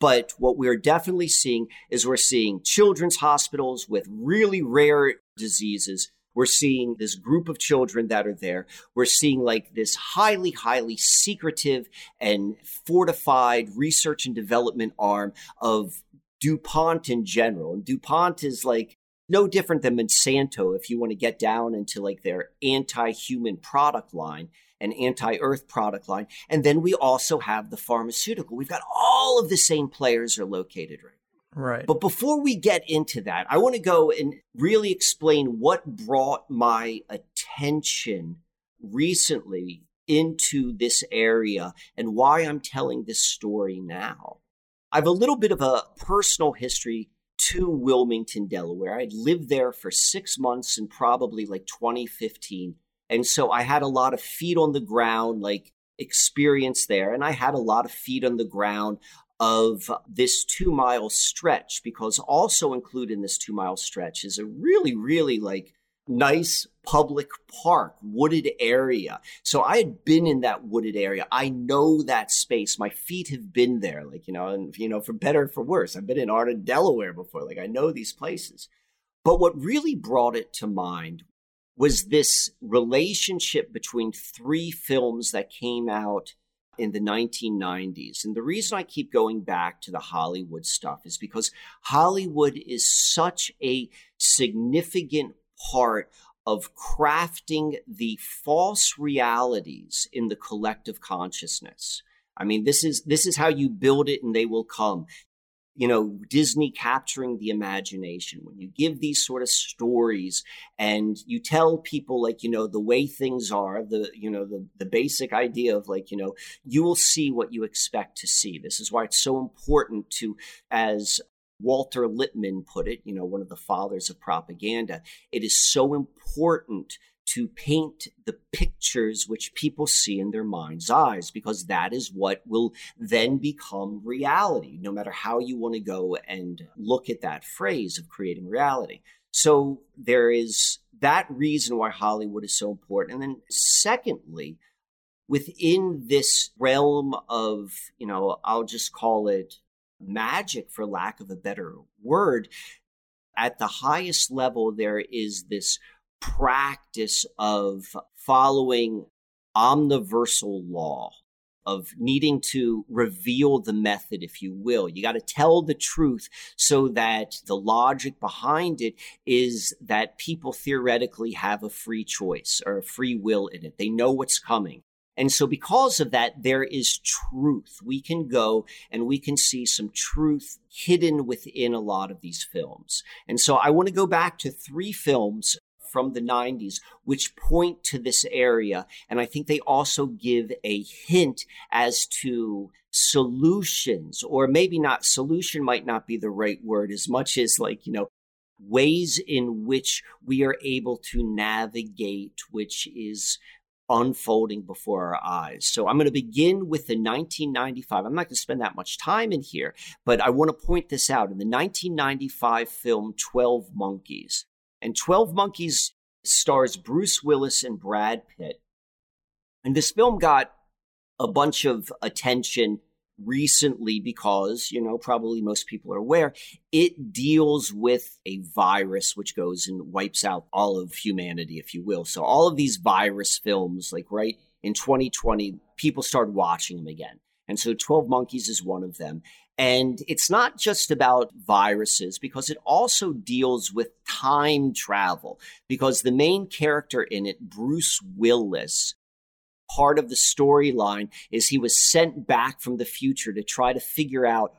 But what we're definitely seeing is we're seeing children's hospitals with really rare diseases. We're seeing this group of children that are there. We're seeing like this highly, highly secretive and fortified research and development arm of DuPont in general. And DuPont is like no different than Monsanto if you want to get down into like their anti human product line an anti earth product line. And then we also have the pharmaceutical. We've got all of the same players are located right. Right. But before we get into that, I want to go and really explain what brought my attention recently into this area and why I'm telling this story now. I have a little bit of a personal history to Wilmington, Delaware. I'd lived there for six months in probably like 2015. And so I had a lot of feet on the ground, like experience there. And I had a lot of feet on the ground of this two mile stretch because also included in this two mile stretch is a really, really like nice public park, wooded area. So I had been in that wooded area. I know that space. My feet have been there, like, you know, and, you know, for better for worse. I've been in Arden, Delaware before. Like, I know these places. But what really brought it to mind was this relationship between three films that came out in the 1990s. And the reason I keep going back to the Hollywood stuff is because Hollywood is such a significant part of crafting the false realities in the collective consciousness. I mean, this is this is how you build it and they will come you know, Disney capturing the imagination. When you give these sort of stories and you tell people like, you know, the way things are, the, you know, the, the basic idea of like, you know, you will see what you expect to see. This is why it's so important to, as Walter Lippmann put it, you know, one of the fathers of propaganda, it is so important to paint the pictures which people see in their mind's eyes, because that is what will then become reality, no matter how you want to go and look at that phrase of creating reality. So there is that reason why Hollywood is so important. And then, secondly, within this realm of, you know, I'll just call it magic for lack of a better word, at the highest level, there is this practice of following omniversal law of needing to reveal the method, if you will. You got to tell the truth so that the logic behind it is that people theoretically have a free choice or a free will in it. They know what's coming. And so, because of that, there is truth. We can go and we can see some truth hidden within a lot of these films. And so, I want to go back to three films from the 90s, which point to this area. And I think they also give a hint as to solutions, or maybe not solution might not be the right word as much as like, you know, ways in which we are able to navigate, which is unfolding before our eyes. So I'm going to begin with the 1995. I'm not going to spend that much time in here, but I want to point this out. In the 1995 film 12 Monkeys, and 12 Monkeys stars Bruce Willis and Brad Pitt. And this film got a bunch of attention recently because, you know, probably most people are aware, it deals with a virus which goes and wipes out all of humanity, if you will. So all of these virus films, like right in 2020, people started watching them again. And so 12 Monkeys is one of them. And it's not just about viruses because it also deals with time travel. Because the main character in it, Bruce Willis, part of the storyline is he was sent back from the future to try to figure out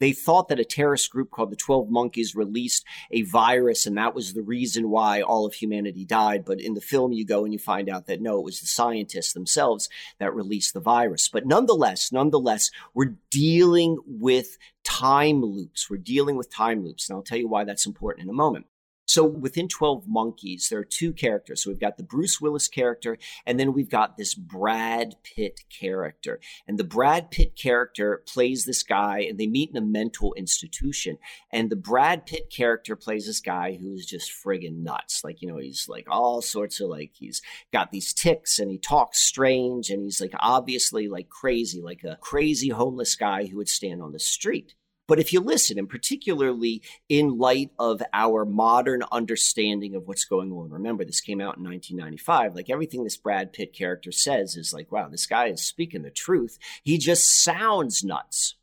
they thought that a terrorist group called the 12 Monkeys released a virus, and that was the reason why all of humanity died. But in the film, you go and you find out that no, it was the scientists themselves that released the virus. But nonetheless, nonetheless, we're dealing with time loops. We're dealing with time loops. And I'll tell you why that's important in a moment. So within 12 Monkeys, there are two characters. So we've got the Bruce Willis character, and then we've got this Brad Pitt character. And the Brad Pitt character plays this guy, and they meet in a mental institution. And the Brad Pitt character plays this guy who is just friggin' nuts. Like, you know, he's like all sorts of like, he's got these ticks and he talks strange, and he's like obviously like crazy, like a crazy homeless guy who would stand on the street. But if you listen, and particularly in light of our modern understanding of what's going on, remember this came out in 1995, like everything this Brad Pitt character says is like, wow, this guy is speaking the truth. He just sounds nuts.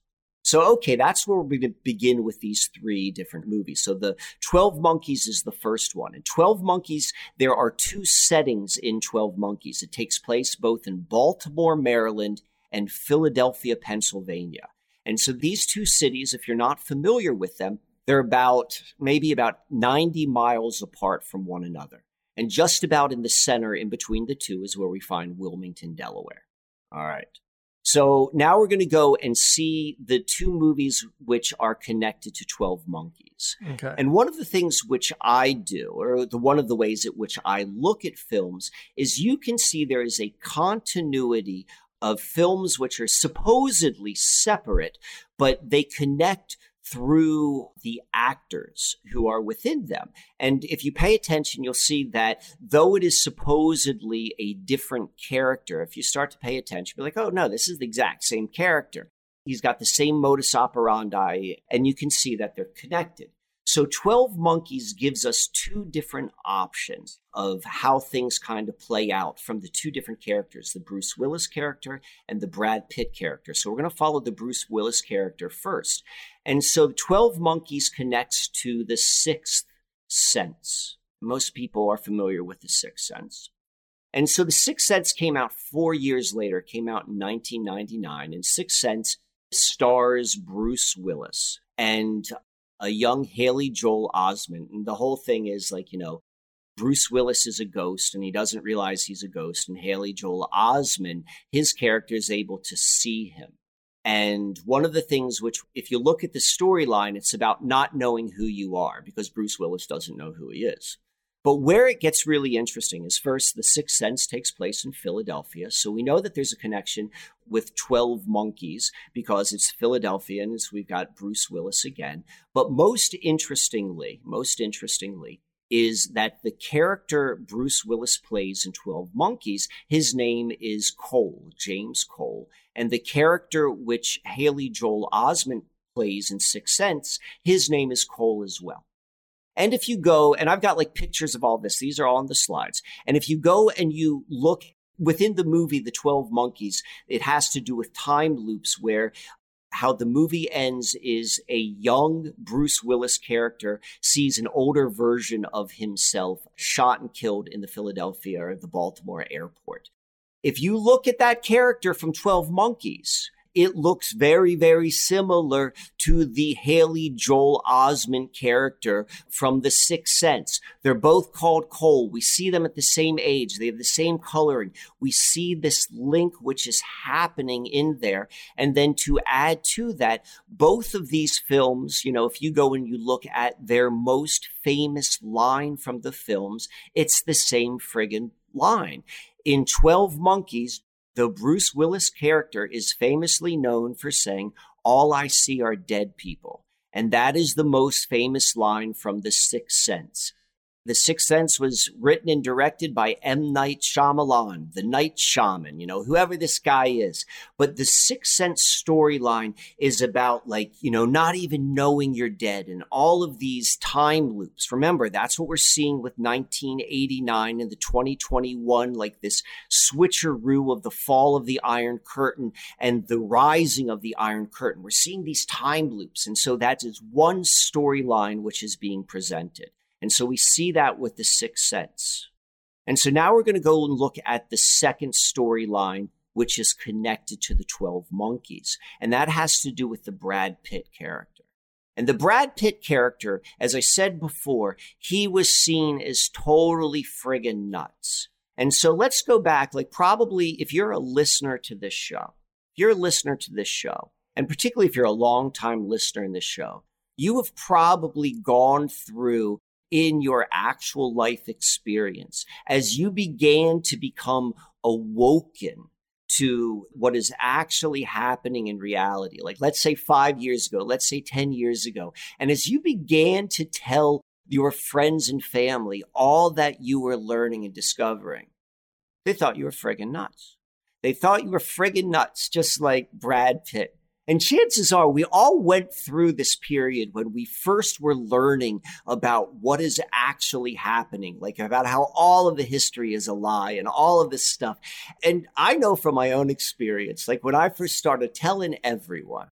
So, okay, that's where we're going to begin with these three different movies. So, the 12 Monkeys is the first one. And 12 Monkeys, there are two settings in 12 Monkeys. It takes place both in Baltimore, Maryland, and Philadelphia, Pennsylvania. And so these two cities, if you're not familiar with them, they're about maybe about 90 miles apart from one another. And just about in the center, in between the two, is where we find Wilmington, Delaware. All right. So now we're going to go and see the two movies which are connected to 12 Monkeys. Okay. And one of the things which I do, or the one of the ways at which I look at films, is you can see there is a continuity of films which are supposedly separate, but they connect through the actors who are within them. And if you pay attention, you'll see that though it is supposedly a different character, if you start to pay attention, you're like, oh no, this is the exact same character. He's got the same modus operandi, and you can see that they're connected. So 12 Monkeys gives us two different options of how things kind of play out from the two different characters, the Bruce Willis character and the Brad Pitt character. So we're going to follow the Bruce Willis character first. And so 12 Monkeys connects to the sixth sense. Most people are familiar with the sixth sense. And so the Sixth Sense came out four years later, came out in 1999, and Sixth Sense stars Bruce Willis. And a young Haley Joel Osment. And the whole thing is like, you know, Bruce Willis is a ghost and he doesn't realize he's a ghost. And Haley Joel Osment, his character is able to see him. And one of the things which, if you look at the storyline, it's about not knowing who you are because Bruce Willis doesn't know who he is. But where it gets really interesting is first, The Sixth Sense takes place in Philadelphia. So we know that there's a connection with 12 Monkeys because it's Philadelphia and we've got Bruce Willis again. But most interestingly, most interestingly, is that the character Bruce Willis plays in 12 Monkeys, his name is Cole, James Cole. And the character which Haley Joel Osment plays in Sixth Sense, his name is Cole as well. And if you go, and I've got like pictures of all this, these are all on the slides. And if you go and you look within the movie, The 12 Monkeys, it has to do with time loops where how the movie ends is a young Bruce Willis character sees an older version of himself shot and killed in the Philadelphia or the Baltimore airport. If you look at that character from 12 Monkeys, it looks very, very similar to the Haley Joel Osment character from The Sixth Sense. They're both called Cole. We see them at the same age. They have the same coloring. We see this link which is happening in there. And then to add to that, both of these films, you know, if you go and you look at their most famous line from the films, it's the same friggin' line. In 12 Monkeys, the Bruce Willis character is famously known for saying, All I see are dead people. And that is the most famous line from The Sixth Sense. The Sixth Sense was written and directed by M. Night Shyamalan, the Night Shaman, you know, whoever this guy is. But the Sixth Sense storyline is about, like, you know, not even knowing you're dead and all of these time loops. Remember, that's what we're seeing with 1989 and the 2021, like this switcheroo of the fall of the Iron Curtain and the rising of the Iron Curtain. We're seeing these time loops. And so that is one storyline which is being presented. And so we see that with the sixth sense. And so now we're going to go and look at the second storyline, which is connected to the 12 monkeys. And that has to do with the Brad Pitt character. And the Brad Pitt character, as I said before, he was seen as totally friggin' nuts. And so let's go back, like probably if you're a listener to this show, if you're a listener to this show, and particularly if you're a long time listener in this show, you have probably gone through in your actual life experience as you began to become awoken to what is actually happening in reality. Like, let's say five years ago, let's say 10 years ago. And as you began to tell your friends and family all that you were learning and discovering, they thought you were friggin' nuts. They thought you were friggin' nuts, just like Brad Pitt and chances are we all went through this period when we first were learning about what is actually happening, like about how all of the history is a lie and all of this stuff. And I know from my own experience, like when I first started telling everyone,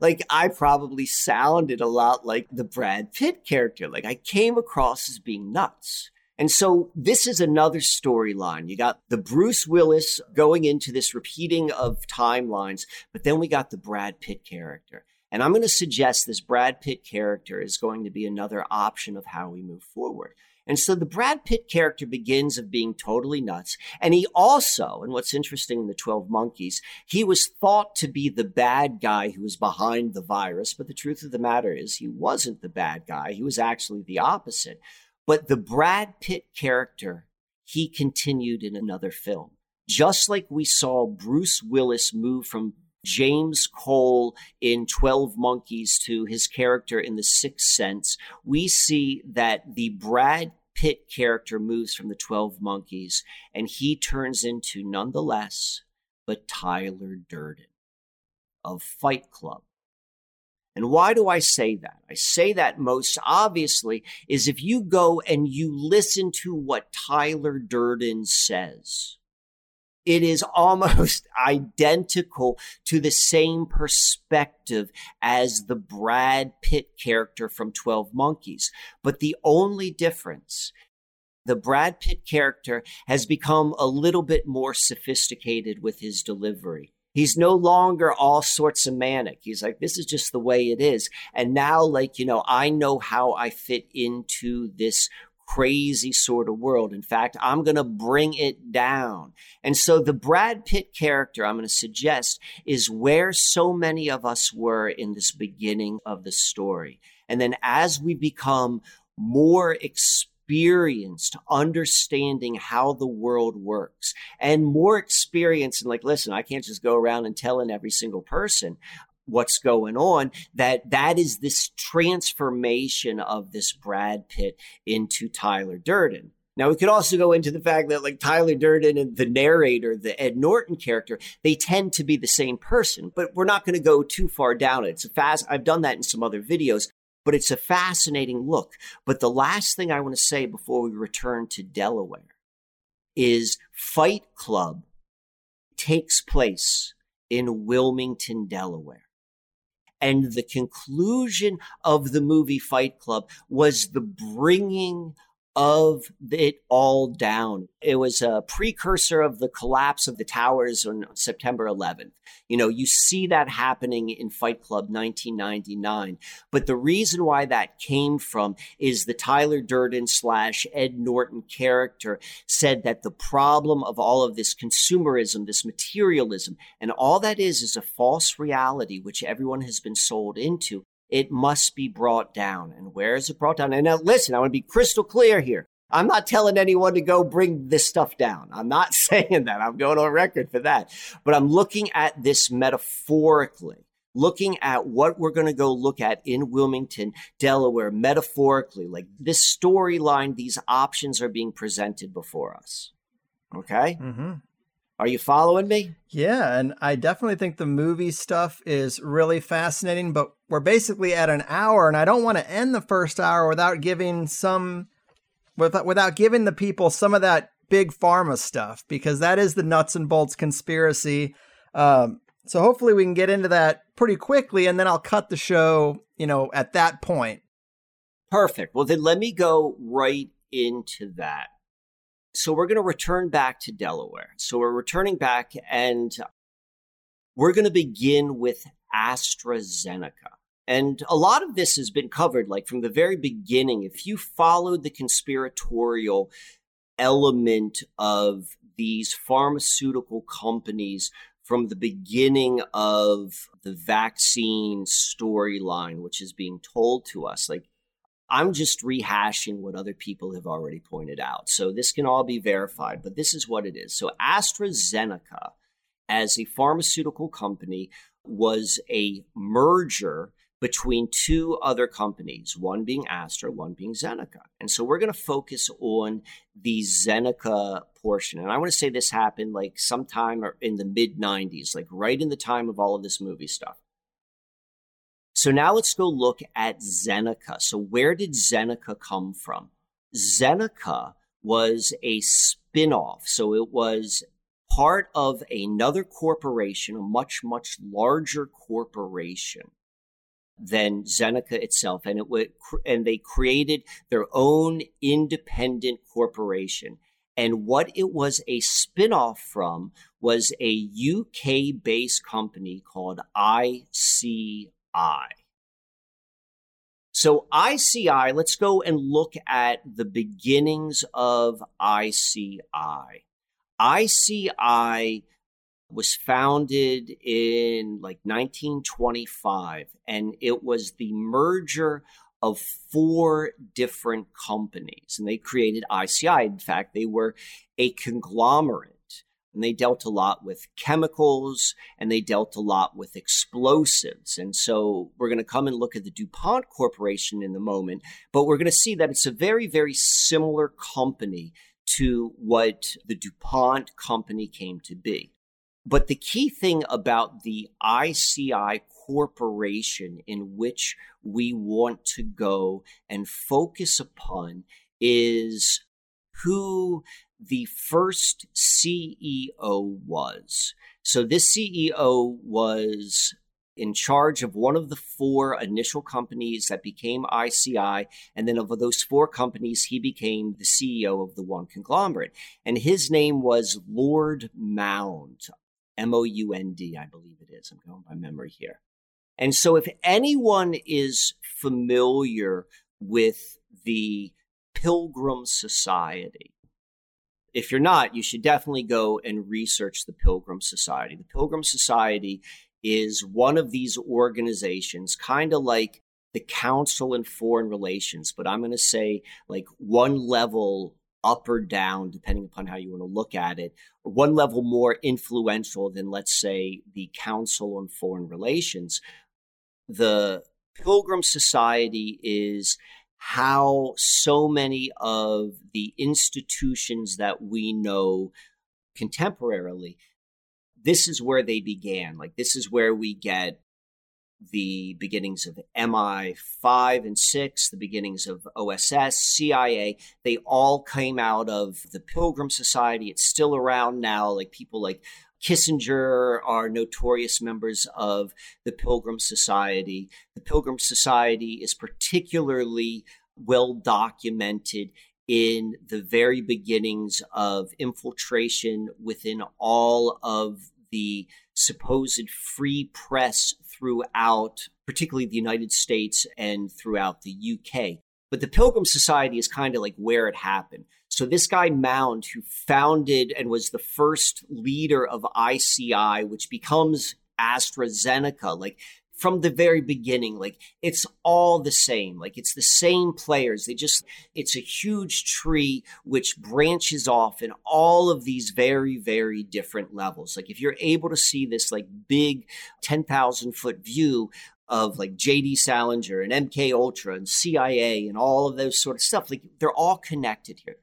like I probably sounded a lot like the Brad Pitt character. Like I came across as being nuts. And so this is another storyline. You got the Bruce Willis going into this repeating of timelines, but then we got the Brad Pitt character. And I'm going to suggest this Brad Pitt character is going to be another option of how we move forward. And so the Brad Pitt character begins of being totally nuts. And he also, and what's interesting in the 12 Monkeys, he was thought to be the bad guy who was behind the virus. But the truth of the matter is, he wasn't the bad guy. He was actually the opposite. But the Brad Pitt character, he continued in another film. just like we saw Bruce Willis move from James Cole in 12 Monkeys to his character in The Sixth Sense, we see that the Brad Pitt character moves from the 12 Monkeys and he turns into none the less but Tyler Durden of Fight Club. And why do I say that? I say that most obviously is if you go and you listen to what Tyler Durden says, it is almost identical to the same perspective as the Brad Pitt character from 12 Monkeys. But the only difference the Brad Pitt character has become a little bit more sophisticated with his delivery. He's no longer all sorts of manic. He's like, this is just the way it is. And now, like, you know, I know how I fit into this crazy sort of world. In fact, I'm going to bring it down. And so the Brad Pitt character I'm going to suggest is where so many of us were in this beginning of the story. And then as we become more experienced, experienced understanding how the world works and more experience and like listen i can't just go around and telling every single person what's going on that that is this transformation of this brad pitt into tyler durden now we could also go into the fact that like Tyler Durden and the narrator, the Ed Norton character, they tend to be the same person, but we're not going to go too far down it. It's a fast I've done that in some other videos but it's a fascinating look. But the last thing I want to say before we return to Delaware is Fight Club takes place in Wilmington, Delaware. And the conclusion of the movie Fight Club was the bringing of it all down. It was a precursor of the collapse of the towers on September 11th. You know, you see that happening in Fight Club 1999. But the reason why that came from is the Tyler Durden slash Ed Norton character said that the problem of all of this consumerism, this materialism, and all that is is a false reality which everyone has been sold into it must be brought down. And where is it brought down? And now listen, I want to be crystal clear here. I'm not telling anyone to go bring this stuff down. I'm not saying that. I'm going on record for that. But I'm looking at this metaphorically, looking at what we're going to go look at in Wilmington, Delaware, metaphorically. Like this storyline, these options are being presented before us. Okay? Mm-hmm. Are you following me? Yeah, and I definitely think the movie stuff is really fascinating, but we're basically at an hour and I don't want to end the first hour without giving some without without giving the people some of that big pharma stuff because that is the nuts and bolts conspiracy. Um, so hopefully we can get into that pretty quickly and then I'll cut the show, you know, at that point. Perfect. Well, then let me go right into that. So we're going to return back to Delaware. So we're returning back and we're going to begin with AstraZeneca. And a lot of this has been covered, like from the very beginning. If you followed the conspiratorial element of these pharmaceutical companies from the beginning of the vaccine storyline, which is being told to us, like I'm just rehashing what other people have already pointed out. So this can all be verified, but this is what it is. So AstraZeneca, as a pharmaceutical company, was a merger between two other companies, one being Astra, one being Zeneca. And so we're going to focus on the Zeneca portion. And I want to say this happened like sometime in the mid 90s, like right in the time of all of this movie stuff. So now let's go look at Zeneca. So where did Zeneca come from? Zeneca was a spin-off. So it was part of another corporation, a much, much larger corporation than Zeneca itself. And it would, and they created their own independent corporation. And what it was a spinoff from was a UK based company called ICI. So, ICI, let's go and look at the beginnings of ICI. ICI was founded in like 1925, and it was the merger of four different companies, and they created ICI. In fact, they were a conglomerate and they dealt a lot with chemicals and they dealt a lot with explosives. And so we're going to come and look at the DuPont Corporation in the moment, but we're going to see that it's a very, very similar company to what the DuPont company came to be. But the key thing about the ICI corporation in which we want to go and focus upon is who the first CEO was. So this CEO was in charge of one of the four initial companies that became ICI. And then of those four companies, he became the CEO of the one conglomerate. And his name was Lord Mound, M O U N D, I believe it is. I'm going by memory here. And so if anyone is familiar with the Pilgrim Society, if you're not, you should definitely go and research the Pilgrim Society. The Pilgrim Society is one of these organizations, kind of like the Council in Foreign Relations, but I'm going to say like one level up or down, depending upon how you want to look at it, one level more influential than, let's say, the Council on Foreign Relations. The Pilgrim Society is how so many of the institutions that we know contemporarily this is where they began like this is where we get the beginnings of MI5 and 6, the beginnings of OSS, CIA, they all came out of the Pilgrim Society. It's still around now. Like people like Kissinger are notorious members of the Pilgrim Society. The Pilgrim Society is particularly well documented in the very beginnings of infiltration within all of the supposed free press throughout, particularly the United States and throughout the UK. But the Pilgrim Society is kind of like where it happened. So this guy Mond, who founded and was the first leader of ICI, which becomes AstraZeneca, like from the very beginning. Like it's all the same. Like it's the same players. They just, it's a huge tree which branches off in all of these very, very different levels. Like if you're able to see this like big 10,000 foot view of like JD Salinger and MK Ultra and CIA and all of those sort of stuff, like they're all connected here.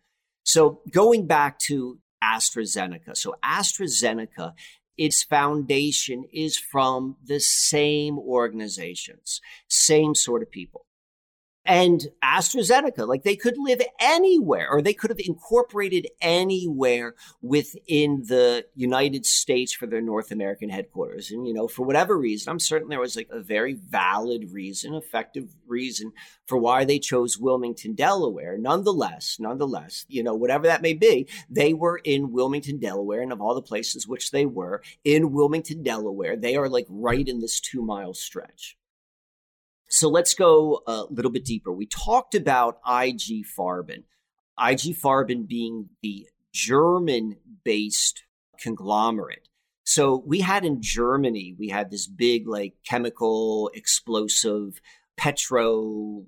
So going back to AstraZeneca. So AstraZeneca its foundation is from the same organizations, same sort of people and AstraZeneca, like they could live anywhere or they could have incorporated anywhere within the United States for their North American headquarters. And, you know, for whatever reason, I'm certain there was like a very valid reason, effective reason for why they chose Wilmington, Delaware. Nonetheless, nonetheless, you know, whatever that may be, they were in Wilmington, Delaware. And of all the places which they were in Wilmington, Delaware, they are like right in this two mile stretch. So let's go a little bit deeper. We talked about IG Farben, IG Farben being the German based conglomerate. So we had in Germany, we had this big, like, chemical, explosive, petro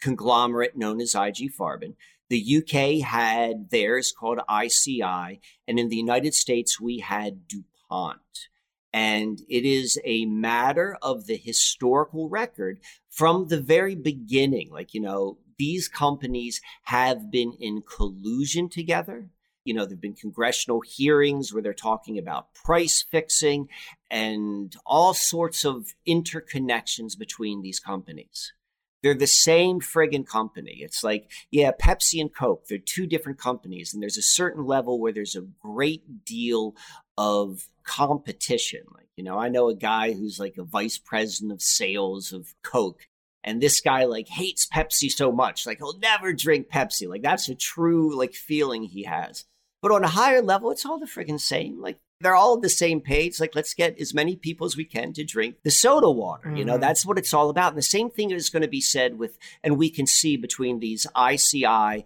conglomerate known as IG Farben. The UK had theirs called ICI, and in the United States, we had DuPont. And it is a matter of the historical record from the very beginning. Like, you know, these companies have been in collusion together. You know, there have been congressional hearings where they're talking about price fixing and all sorts of interconnections between these companies. They're the same friggin' company. It's like, yeah, Pepsi and Coke, they're two different companies. And there's a certain level where there's a great deal of competition. Like, you know, I know a guy who's like a vice president of sales of Coke. And this guy like hates Pepsi so much. Like he'll never drink Pepsi. Like that's a true like feeling he has. But on a higher level, it's all the friggin' same. Like they're all on the same page. Like, let's get as many people as we can to drink the soda water. Mm-hmm. You know, mm-hmm. that's what it's all about. And the same thing is going to be said with, and we can see between these ICI,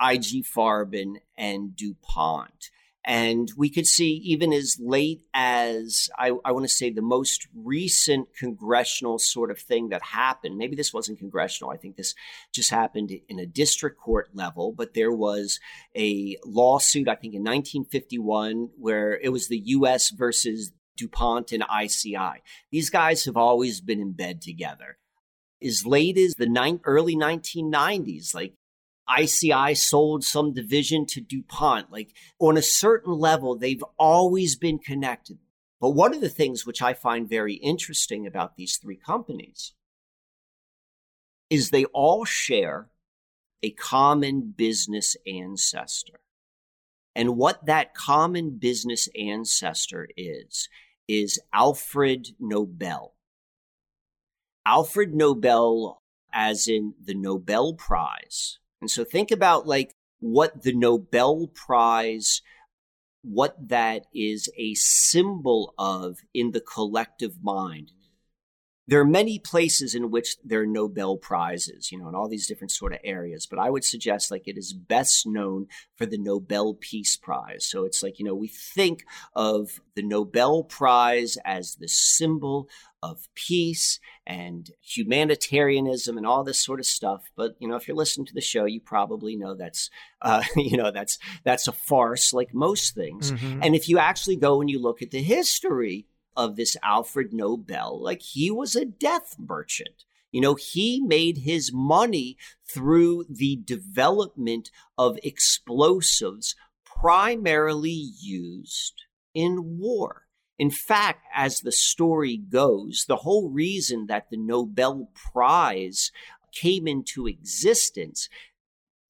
IG Farben, and DuPont. And we could see even as late as, I, I want to say, the most recent congressional sort of thing that happened. Maybe this wasn't congressional. I think this just happened in a district court level, but there was a lawsuit, I think in 1951, where it was the U.S. versus DuPont and ICI. These guys have always been in bed together. As late as the early 1990s, like ICI sold some division to DuPont. Like on a certain level, they've always been connected. But one of the things which I find very interesting about these three companies is they all share a common business ancestor. And what that common business ancestor is, is Alfred Nobel. Alfred Nobel, as in the Nobel Prize. And so think about like what the Nobel Prize, what that is a symbol of in the collective mind. There are many places in which there are Nobel Prizes, you know, in all these different sort of areas. But I would suggest like it is best known for the Nobel Peace Prize. So it's like, you know, we think of the Nobel Prize as the symbol of peace and humanitarianism and all this sort of stuff. But you know, if you're listening to the show, you probably know that's uh, you know that's that's a farce, like most things. Mm-hmm. And if you actually go and you look at the history of this Alfred Nobel. Like he was a death merchant. You know, he made his money through the development of explosives primarily used in war. In fact, as the story goes, the whole reason that the Nobel Prize came into existence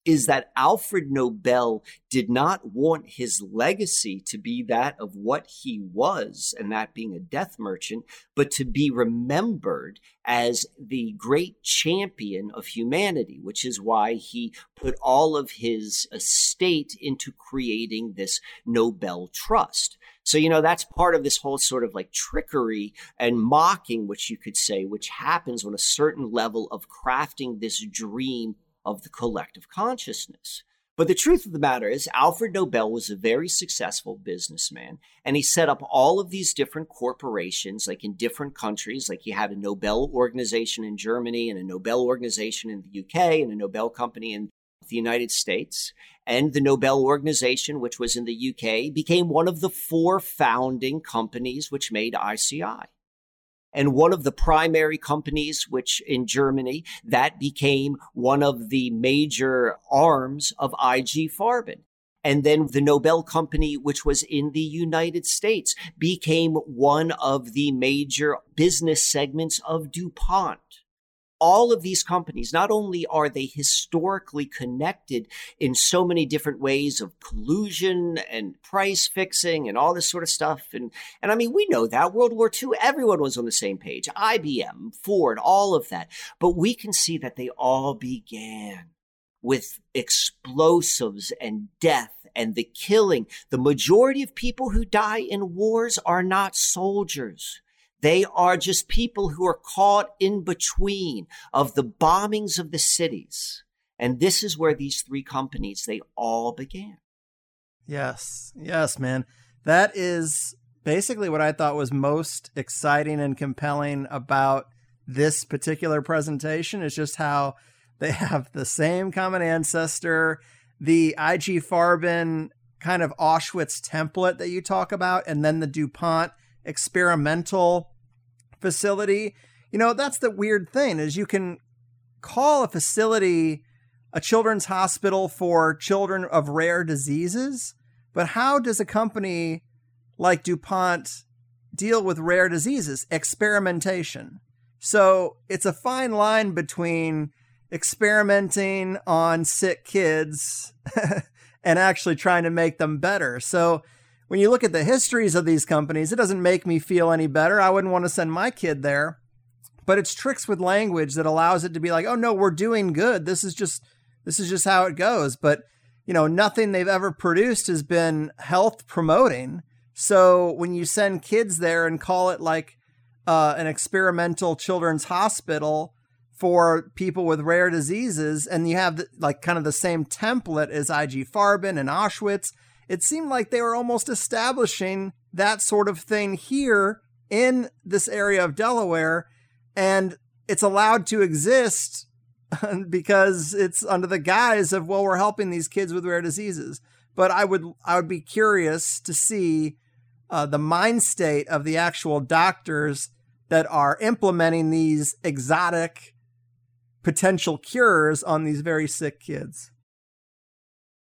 is that Alfred Nobel did not want his legacy to be that of what he was, and that being a death merchant, but to be remembered as the great champion of humanity, which is why he put all of his estate into creating this Nobel Trust. So, you know, that's part of this whole sort of like trickery and mocking, which you could say, which happens on a certain level of crafting this dream of the collective consciousness. But the truth of the matter is, Alfred Nobel was a very successful businessman, and he set up all of these different corporations, like in different countries. Like he had a Nobel organization in Germany, and a Nobel organization in the UK, and a Nobel company in the United States. And the Nobel organization, which was in the UK, became one of the four founding companies which made ICI and one of the primary companies, which in Germany, that became one of the major arms of IG Farben. And then the Nobel Company, which was in the United States, became one of the major business segments of DuPont all of these companies, not only are they historically connected in so many different ways of collusion and price fixing and all this sort of stuff. And, and I mean, we know that World War II, everyone was on the same page IBM, Ford, all of that. But we can see that they all began with explosives and death and the killing. The majority of people who die in wars are not soldiers. They are just people who are caught in between of the bombings of the cities. And this is where these three companies, they all began. Yes. Yes, man. That is basically what I thought was most exciting and compelling about this particular presentation is just how they have the same common ancestor, the IG Farben kind of Auschwitz template that you talk about, and then the DuPont experimental facility. You know, that's the weird thing is you can call a facility a children's hospital for children of rare diseases, but how does a company like DuPont deal with rare diseases? Experimentation. So it's a fine line between experimenting on sick kids and actually trying to make them better. So when you look at the histories of these companies, it doesn't make me feel any better. I wouldn't want to send my kid there. But it's tricks with language that allows it to be like, "Oh no, we're doing good. This is just this is just how it goes." But, you know, nothing they've ever produced has been health promoting. So when you send kids there and call it like uh, an experimental children's hospital for people with rare diseases, and you have the, like kind of the same template as IG Farben and Auschwitz, it seemed like they were almost establishing that sort of thing here in this area of Delaware. And it's allowed to exist because it's under the guise of, well, we're helping these kids with rare diseases. But I would, I would be curious to see uh, the mind state of the actual doctors that are implementing these exotic potential cures on these very sick kids.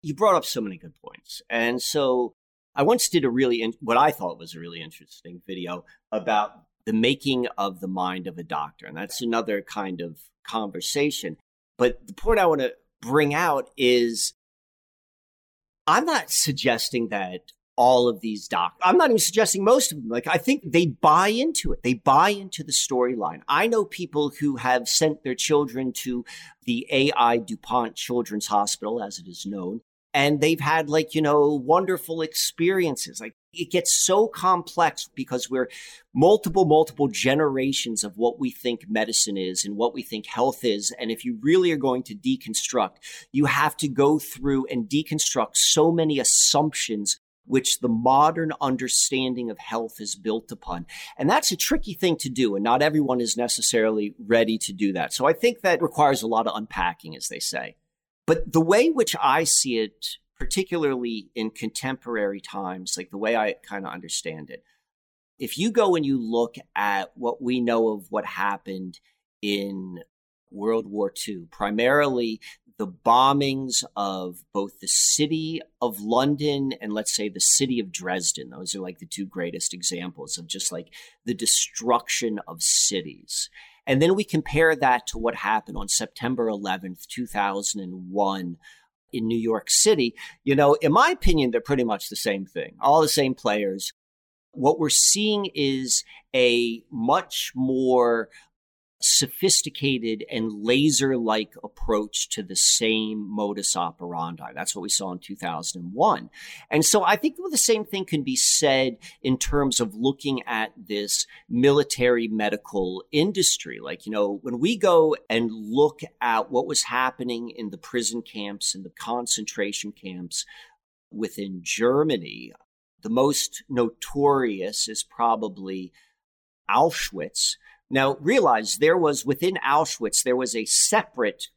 You brought up so many good points. And so I once did a really, in- what I thought was a really interesting video about the making of the mind of a doctor. And that's another kind of conversation. But the point I want to bring out is I'm not suggesting that all of these doctors. I'm not even suggesting most of them. Like, I think they buy into it. They buy into the storyline. I know people who have sent their children to the AI DuPont Children's Hospital, as it is known, and they've had like, you know, wonderful experiences. Like, it gets so complex because we're multiple, multiple generations of what we think medicine is and what we think health is. And if you really are going to deconstruct, you have to go through and deconstruct so many assumptions which the modern understanding of health is built upon. And that's a tricky thing to do, and not everyone is necessarily ready to do that. So I think that requires a lot of unpacking, as they say. But the way which I see it, particularly in contemporary times, like the way I kind of understand it, if you go and you look at what we know of what happened in World War II, primarily the bombings of both the city of London and let's say the city of Dresden. Those are like the two greatest examples of just like the destruction of cities. And then we compare that to what happened on September 11th, 2001 in New York City. You know, in my opinion, they're pretty much the same thing, all the same players. What we're seeing is a much more sophisticated and laser like approach to the same modus operandi. That's what we saw in 2001. And so I think the same thing can be said in terms of looking at this military medical industry. Like, you know, when we go and look at what was happening in the prison camps and the concentration camps within Germany, the most notorious is probably Auschwitz now, realize there was within Auschwitz, there was a separate,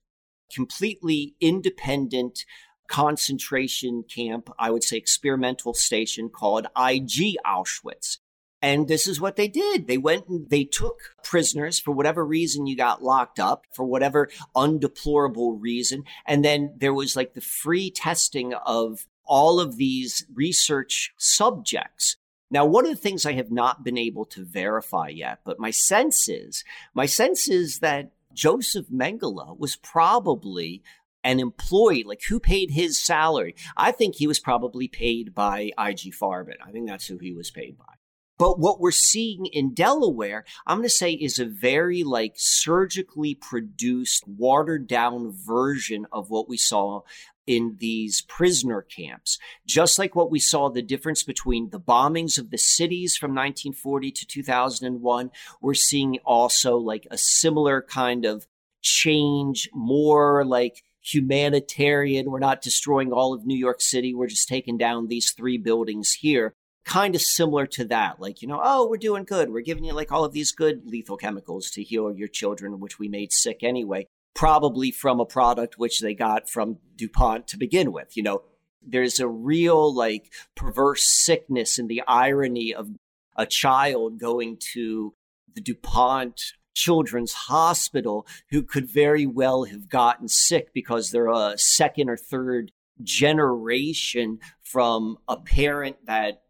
completely independent concentration camp, I would say experimental station called IG Auschwitz. And this is what they did. They went and they took prisoners for whatever reason you got locked up, for whatever undeplorable reason. And then there was like the free testing of all of these research subjects. Now, one of the things I have not been able to verify yet, but my sense is, my sense is that Joseph Mengele was probably an employee, like who paid his salary. I think he was probably paid by IG Farben. I think that's who he was paid by. But what we're seeing in Delaware, I'm going to say is a very like surgically produced, watered down version of what we saw in these prisoner camps. Just like what we saw the difference between the bombings of the cities from 1940 to 2001, we're seeing also like a similar kind of change, more like humanitarian. We're not destroying all of New York City. We're just taking down these three buildings here. Kind of similar to that. Like, you know, oh, we're doing good. We're giving you like all of these good lethal chemicals to heal your children, which we made sick anyway probably from a product which they got from DuPont to begin with. You know, there's a real like perverse sickness in the irony of a child going to the DuPont Children's Hospital who could very well have gotten sick because they're a second or third generation from a parent that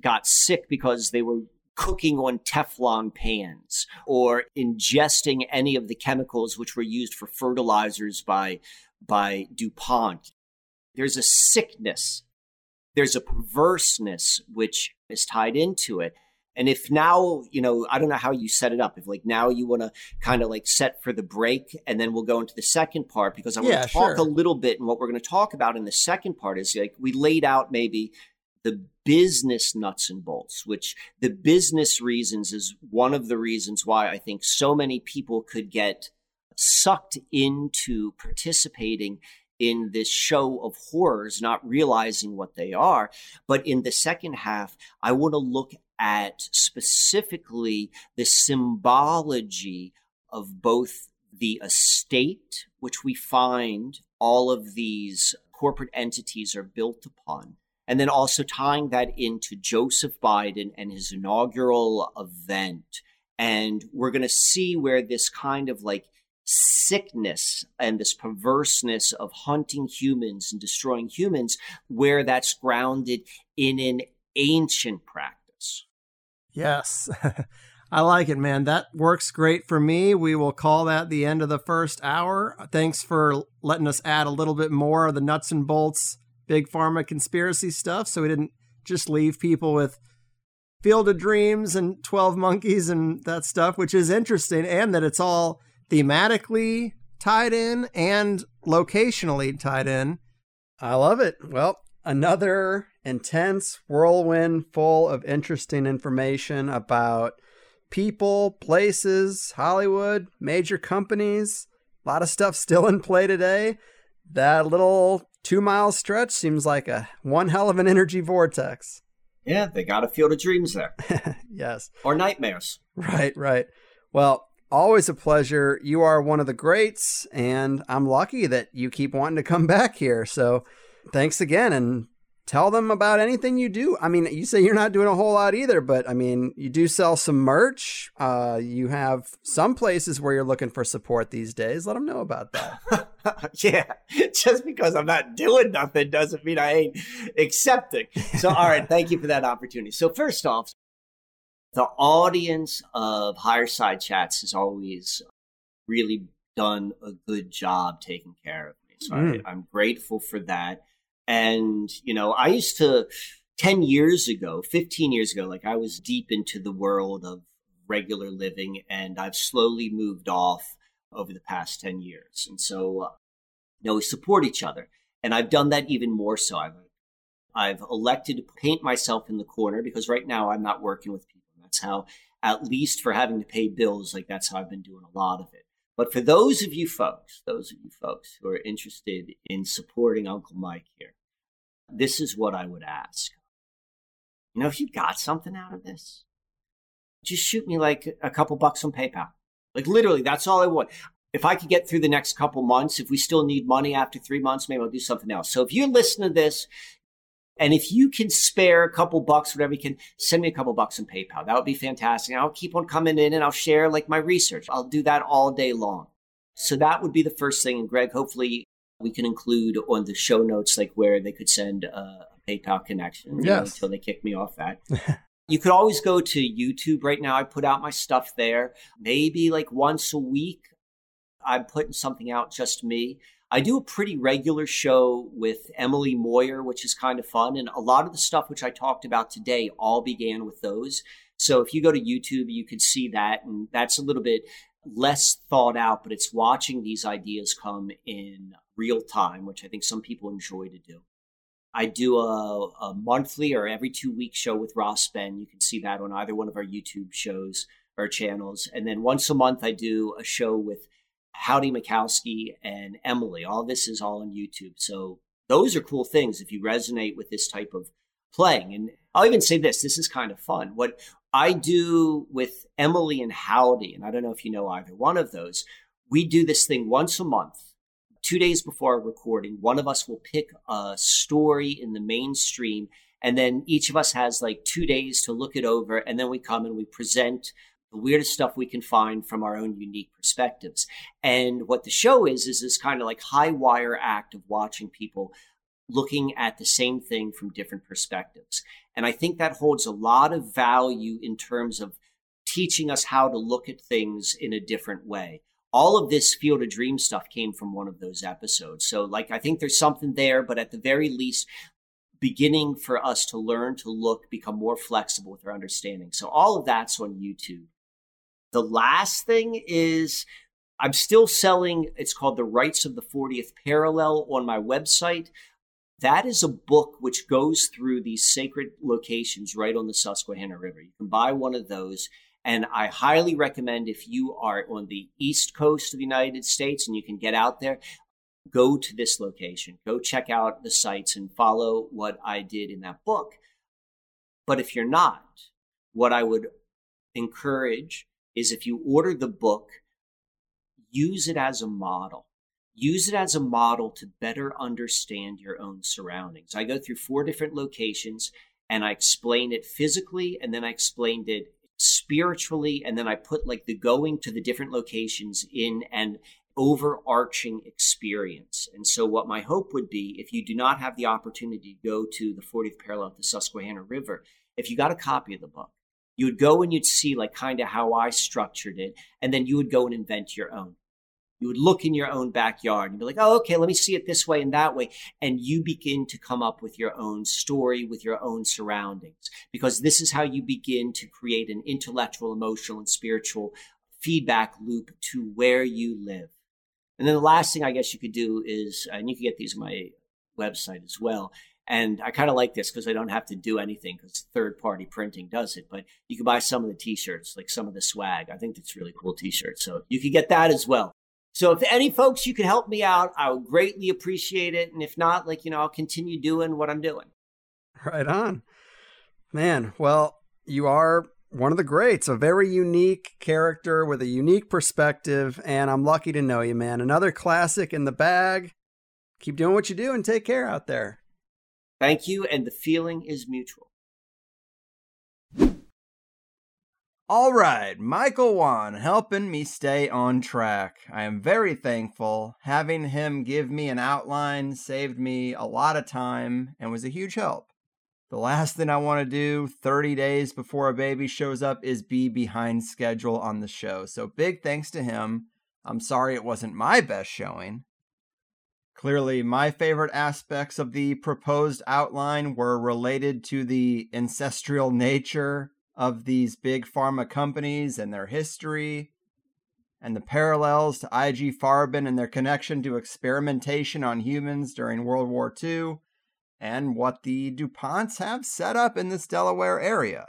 got sick because they were cooking on Teflon pans or ingesting any of the chemicals which were used for fertilizers by, by DuPont. There's a sickness, there's a perverseness which is tied into it. And if now, you know, I don't know how you set it up. If like now you want to kind of like set for the break and then we'll go into the second part because I want Yeah, to talk sure. a little bit. And what we're going to talk about in the second part is like we laid out maybe the business nuts and bolts, which the business reasons is one of the reasons why I think so many people could get sucked into participating in this show of horrors, not realizing what they are. But in the second half, I want to look at specifically the symbology of both the estate, which we find all of these corporate entities are built upon, and then also tying that into Joseph Biden and his inaugural event. And we're going to see where this kind of like sickness and this perverseness of hunting humans and destroying humans, where that's grounded in an ancient practice. Yes. I like it, man. That works great for me. We will call that the end of the first hour. Thanks for letting us add a little bit more of the nuts and bolts, big pharma conspiracy stuff so we didn't just leave people with Field of Dreams and 12 Monkeys and that stuff, which is interesting, and that it's all thematically tied in and locationally tied in. I love it. Well, another intense whirlwind full of interesting information about people, places, Hollywood, major companies. A lot of stuff still in play today. That little two mile stretch seems like a one hell of an energy vortex. Yeah, they got a field of dreams there. yes. Or nightmares. Right, right. Well, always a pleasure. You are one of the greats, and I'm lucky that you keep wanting to come back here. So thanks again, and tell them about anything you do. I mean, you say you're not doing a whole lot either, but I mean, you do sell some merch. Uh, you have some places where you're looking for support these days. Let them know about that. yeah, just because I'm not doing nothing doesn't mean I ain't accepting. So, all right, thank you for that opportunity. So, first off, the audience of Higherside Chats has always really done a good job taking care of me. So mm. I, I'm grateful for that. And, you know, I used to, 10 years ago, 15 years ago, like I was deep into the world of regular living and I've slowly moved off over the past 10 years. And so, uh, you know, we support each other. And I've done that even more so. I've, I've elected to paint myself in the corner because right now I'm not working with people. That's how, at least for having to pay bills, like that's how I've been doing a lot of it. But for those of you folks, those of you folks who are interested in supporting Uncle Mike here, this is what I would ask. You know, if you got something out of this, just shoot me like a couple bucks on PayPal. Like literally, that's all I want. If I could get through the next couple months, if we still need money after three months, maybe I'll do something else. So if you listen to this, and if you can spare a couple bucks, whatever you can, send me a couple bucks on PayPal. That would be fantastic. I'll keep on coming in and I'll share like my research. I'll do that all day long. So that would be the first thing. And Greg, hopefully we can include on the show notes like where they could send uh, a PayPal connection yes. until they kick me off that. you could always go to YouTube right now. I put out my stuff there. Maybe like once a week, I'm putting something out just me. I do a pretty regular show with Emily Moyer, which is kind of fun. And a lot of the stuff which I talked about today all began with those. So if you go to YouTube, you could see that. And that's a little bit less thought out, but it's watching these ideas come in real time, which I think some people enjoy to do. I do a, a monthly or every two week show with Ross Ben. You can see that on either one of our YouTube shows or channels. And then once a month, I do a show with Howdy Mikowski and Emily. All this is all on YouTube. So those are cool things if you resonate with this type of playing. And I'll even say this this is kind of fun. What I do with Emily and Howdy, and I don't know if you know either one of those, we do this thing once a month. Two days before our recording, one of us will pick a story in the mainstream, and then each of us has like two days to look it over, and then we come and we present the weirdest stuff we can find from our own unique perspectives. And what the show is, is this kind of like high wire act of watching people looking at the same thing from different perspectives. And I think that holds a lot of value in terms of teaching us how to look at things in a different way. All of this Field of Dream stuff came from one of those episodes. So, like, I think there's something there, but at the very least, beginning for us to learn to look, become more flexible with our understanding. So, all of that's on YouTube. The last thing is I'm still selling, it's called The Rites of the 40th Parallel on my website. That is a book which goes through these sacred locations right on the Susquehanna River. You can buy one of those. And I highly recommend if you are on the East Coast of the United States and you can get out there, go to this location, go check out the sites and follow what I did in that book. But if you're not, what I would encourage is if you order the book, use it as a model. Use it as a model to better understand your own surroundings. I go through four different locations and I explain it physically and then I explained it spiritually and then I put like the going to the different locations in an overarching experience. And so what my hope would be if you do not have the opportunity to go to the 40th parallel of the Susquehanna River, if you got a copy of the book, you would go and you'd see like kind of how I structured it, and then you would go and invent your own. You would look in your own backyard and be like, oh, okay, let me see it this way and that way. And you begin to come up with your own story, with your own surroundings, because this is how you begin to create an intellectual, emotional, and spiritual feedback loop to where you live. And then the last thing I guess you could do is, and you can get these on my website as well, and I kind of like this because I don't have to do anything because third party printing does it. But you can buy some of the t shirts, like some of the swag. I think that's really cool t shirts. So you can get that as well. So if any folks you could help me out, I would greatly appreciate it. And if not, like, you know, I'll continue doing what I'm doing. Right on. Man, well, you are one of the greats, a very unique character with a unique perspective, and I'm lucky to know you, man. Another classic in the bag. Keep doing what you do and take care out there. Thank you, and the feeling is mutual. All right, Michael Wann helping me stay on track. I am very thankful. Having him give me an outline saved me a lot of time and was a huge help. The last thing I want to do 30 days before a baby shows up is be behind schedule on the show. So big thanks to him. I'm sorry it wasn't my best showing. Clearly, my favorite aspects of the proposed outline were related to the ancestral nature of these big pharma companies and their history, and the parallels to IG Farben and their connection to experimentation on humans during World War II, and what the DuPonts have set up in this Delaware area.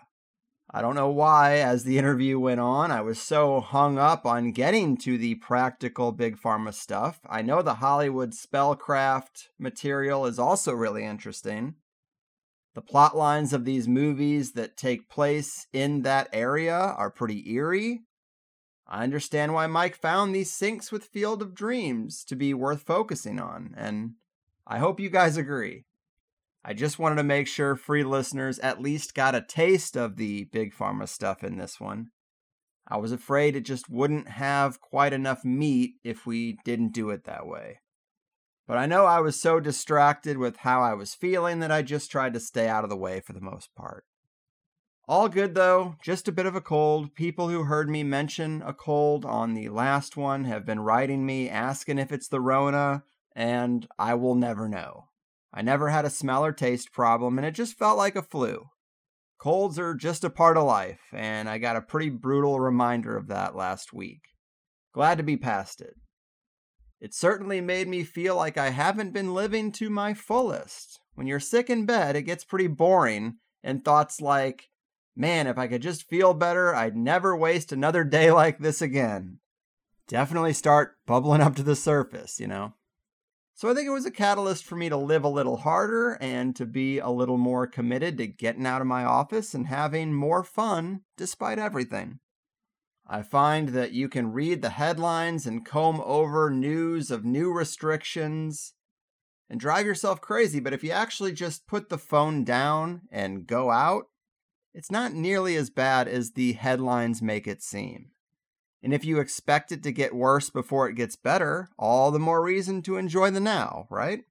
I don't know why, as the interview went on, I was so hung up on getting to the practical big pharma stuff. I know the Hollywood spellcraft material is also really interesting. The plot lines of these movies that take place in that area are pretty eerie. I understand why Mike found these syncs with Field of Dreams to be worth focusing on, and I hope you guys agree. I just wanted to make sure free listeners at least got a taste of the big pharma stuff in this one. I was afraid it just wouldn't have quite enough meat if we didn't do it that way. But I know I was so distracted with how I was feeling that I just tried to stay out of the way for the most part. All good though, just a bit of a cold. People who heard me mention a cold on the last one have been writing me asking if it's the Rona, and I will never know. I never had a smell or taste problem, and it just felt like a flu. Colds are just a part of life, and I got a pretty brutal reminder of that last week. Glad to be past it. It certainly made me feel like I haven't been living to my fullest. When you're sick in bed, it gets pretty boring, and thoughts like, man, if I could just feel better, I'd never waste another day like this again. Definitely start bubbling up to the surface, you know? So I think it was a catalyst for me to live a little harder and to be a little more committed to getting out of my office and having more fun despite everything. I find that you can read the headlines and comb over news of new restrictions and drive yourself crazy, but if you actually just put the phone down and go out, it's not nearly as bad as the headlines make it seem. And if you expect it to get worse before it gets better, all the more reason to enjoy the now, right?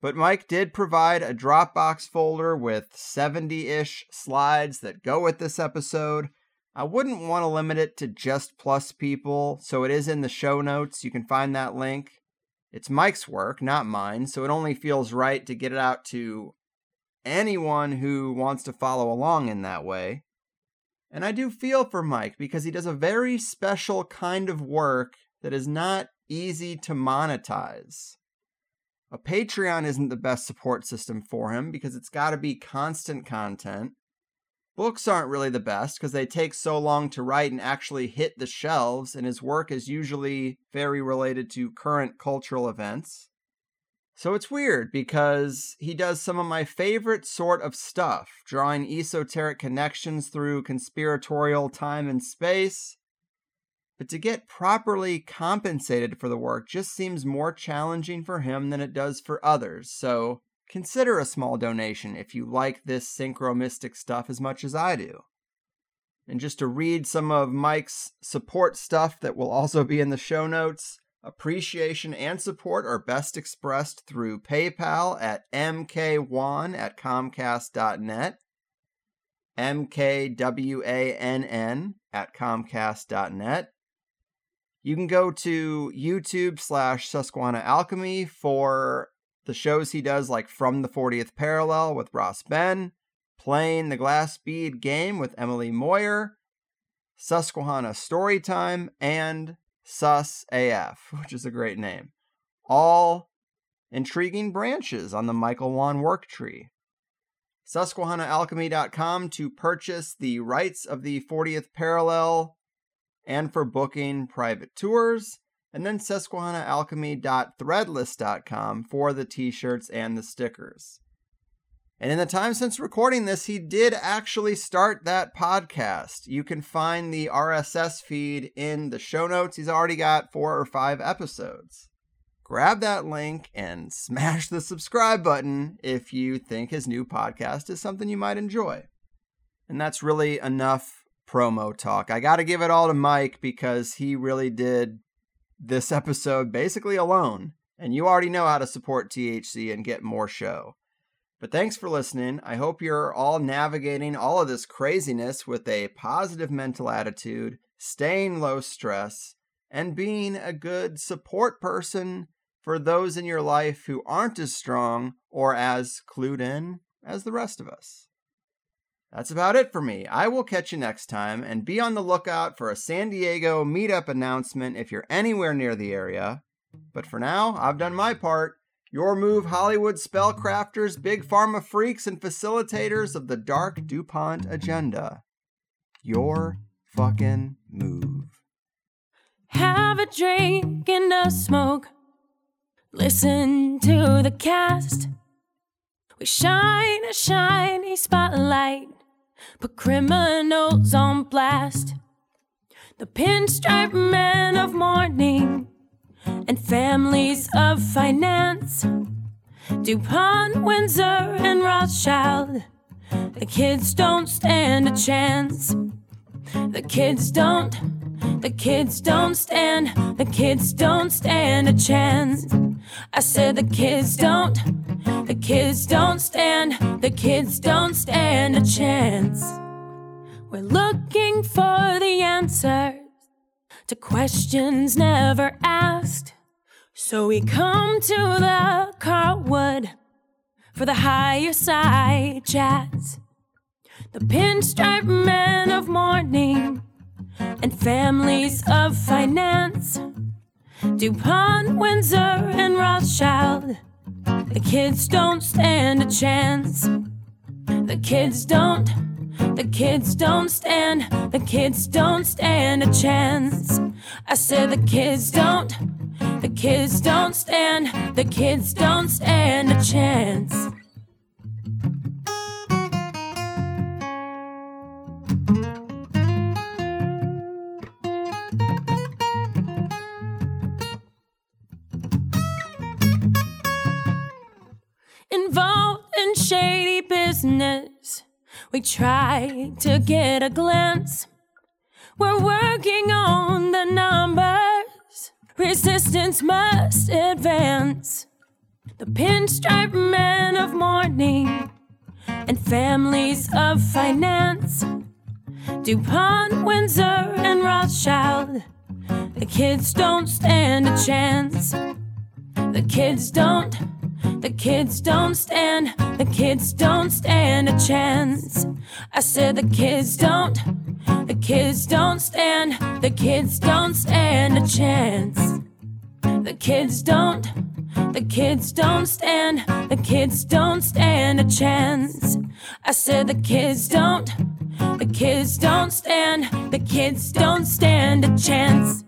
But Mike did provide a Dropbox folder with 70 ish slides that go with this episode. I wouldn't want to limit it to just plus people, so it is in the show notes. You can find that link. It's Mike's work, not mine, so it only feels right to get it out to anyone who wants to follow along in that way. And I do feel for Mike because he does a very special kind of work that is not easy to monetize. A Patreon isn't the best support system for him because it's got to be constant content. Books aren't really the best because they take so long to write and actually hit the shelves, and his work is usually very related to current cultural events. So it's weird because he does some of my favorite sort of stuff, drawing esoteric connections through conspiratorial time and space. But to get properly compensated for the work just seems more challenging for him than it does for others. So consider a small donation if you like this synchromystic stuff as much as I do. And just to read some of Mike's support stuff that will also be in the show notes, appreciation and support are best expressed through PayPal at mkwann at comcast.net, mkwann at comcast.net. You can go to YouTube slash Susquehanna Alchemy for the shows he does, like From the 40th Parallel with Ross Ben, Playing the Glass Bead Game with Emily Moyer, Susquehanna Storytime, and Sus AF, which is a great name. All intriguing branches on the Michael Wann work tree. SusquehannaAlchemy.com to purchase the Rites of the 40th Parallel and for booking private tours and then susquehannaalchemy.threadless.com for the t-shirts and the stickers. And in the time since recording this, he did actually start that podcast. You can find the RSS feed in the show notes. He's already got four or five episodes. Grab that link and smash the subscribe button if you think his new podcast is something you might enjoy. And that's really enough promo talk. I got to give it all to Mike because he really did this episode basically alone, and you already know how to support THC and get more show. But thanks for listening. I hope you're all navigating all of this craziness with a positive mental attitude, staying low stress, and being a good support person for those in your life who aren't as strong or as clued in as the rest of us. That's about it for me. I will catch you next time and be on the lookout for a San Diego meetup announcement if you're anywhere near the area. But for now, I've done my part. Your move, Hollywood spellcrafters, big pharma freaks, and facilitators of the dark DuPont agenda. Your fucking move. Have a drink and a smoke. Listen to the cast. We shine a shiny spotlight put criminals on blast. The pinstripe men of mourning and families of finance. DuPont, Windsor, and Rothschild. The kids don't stand a chance. The kids don't, the kids don't stand, the kids don't stand a chance. I said the kids don't, the kids don't stand, the kids don't stand a chance. We're looking for the answers to questions never asked. So we come to the Carlwood for the higher side chats. The pinstripe men of mourning and families of finance. DuPont, Windsor, and Rothschild. The kids don't stand a chance. The kids don't. The kids don't stand. The kids don't stand a chance. I said the kids don't. The kids don't stand. The kids don't stand a chance. Business. We try to get a glance. We're working on the numbers. Resistance must advance. The pinstripe men of mourning and families of finance. DuPont, Windsor, and Rothschild. The kids don't stand a chance. The kids don't. The kids don't stand, the kids don't stand a chance. I said the kids don't, the kids don't stand, the kids don't stand a chance. The kids don't, the kids don't stand, the kids don't stand a chance. I said the kids don't, The kids don't stand, the kids don't stand a chance.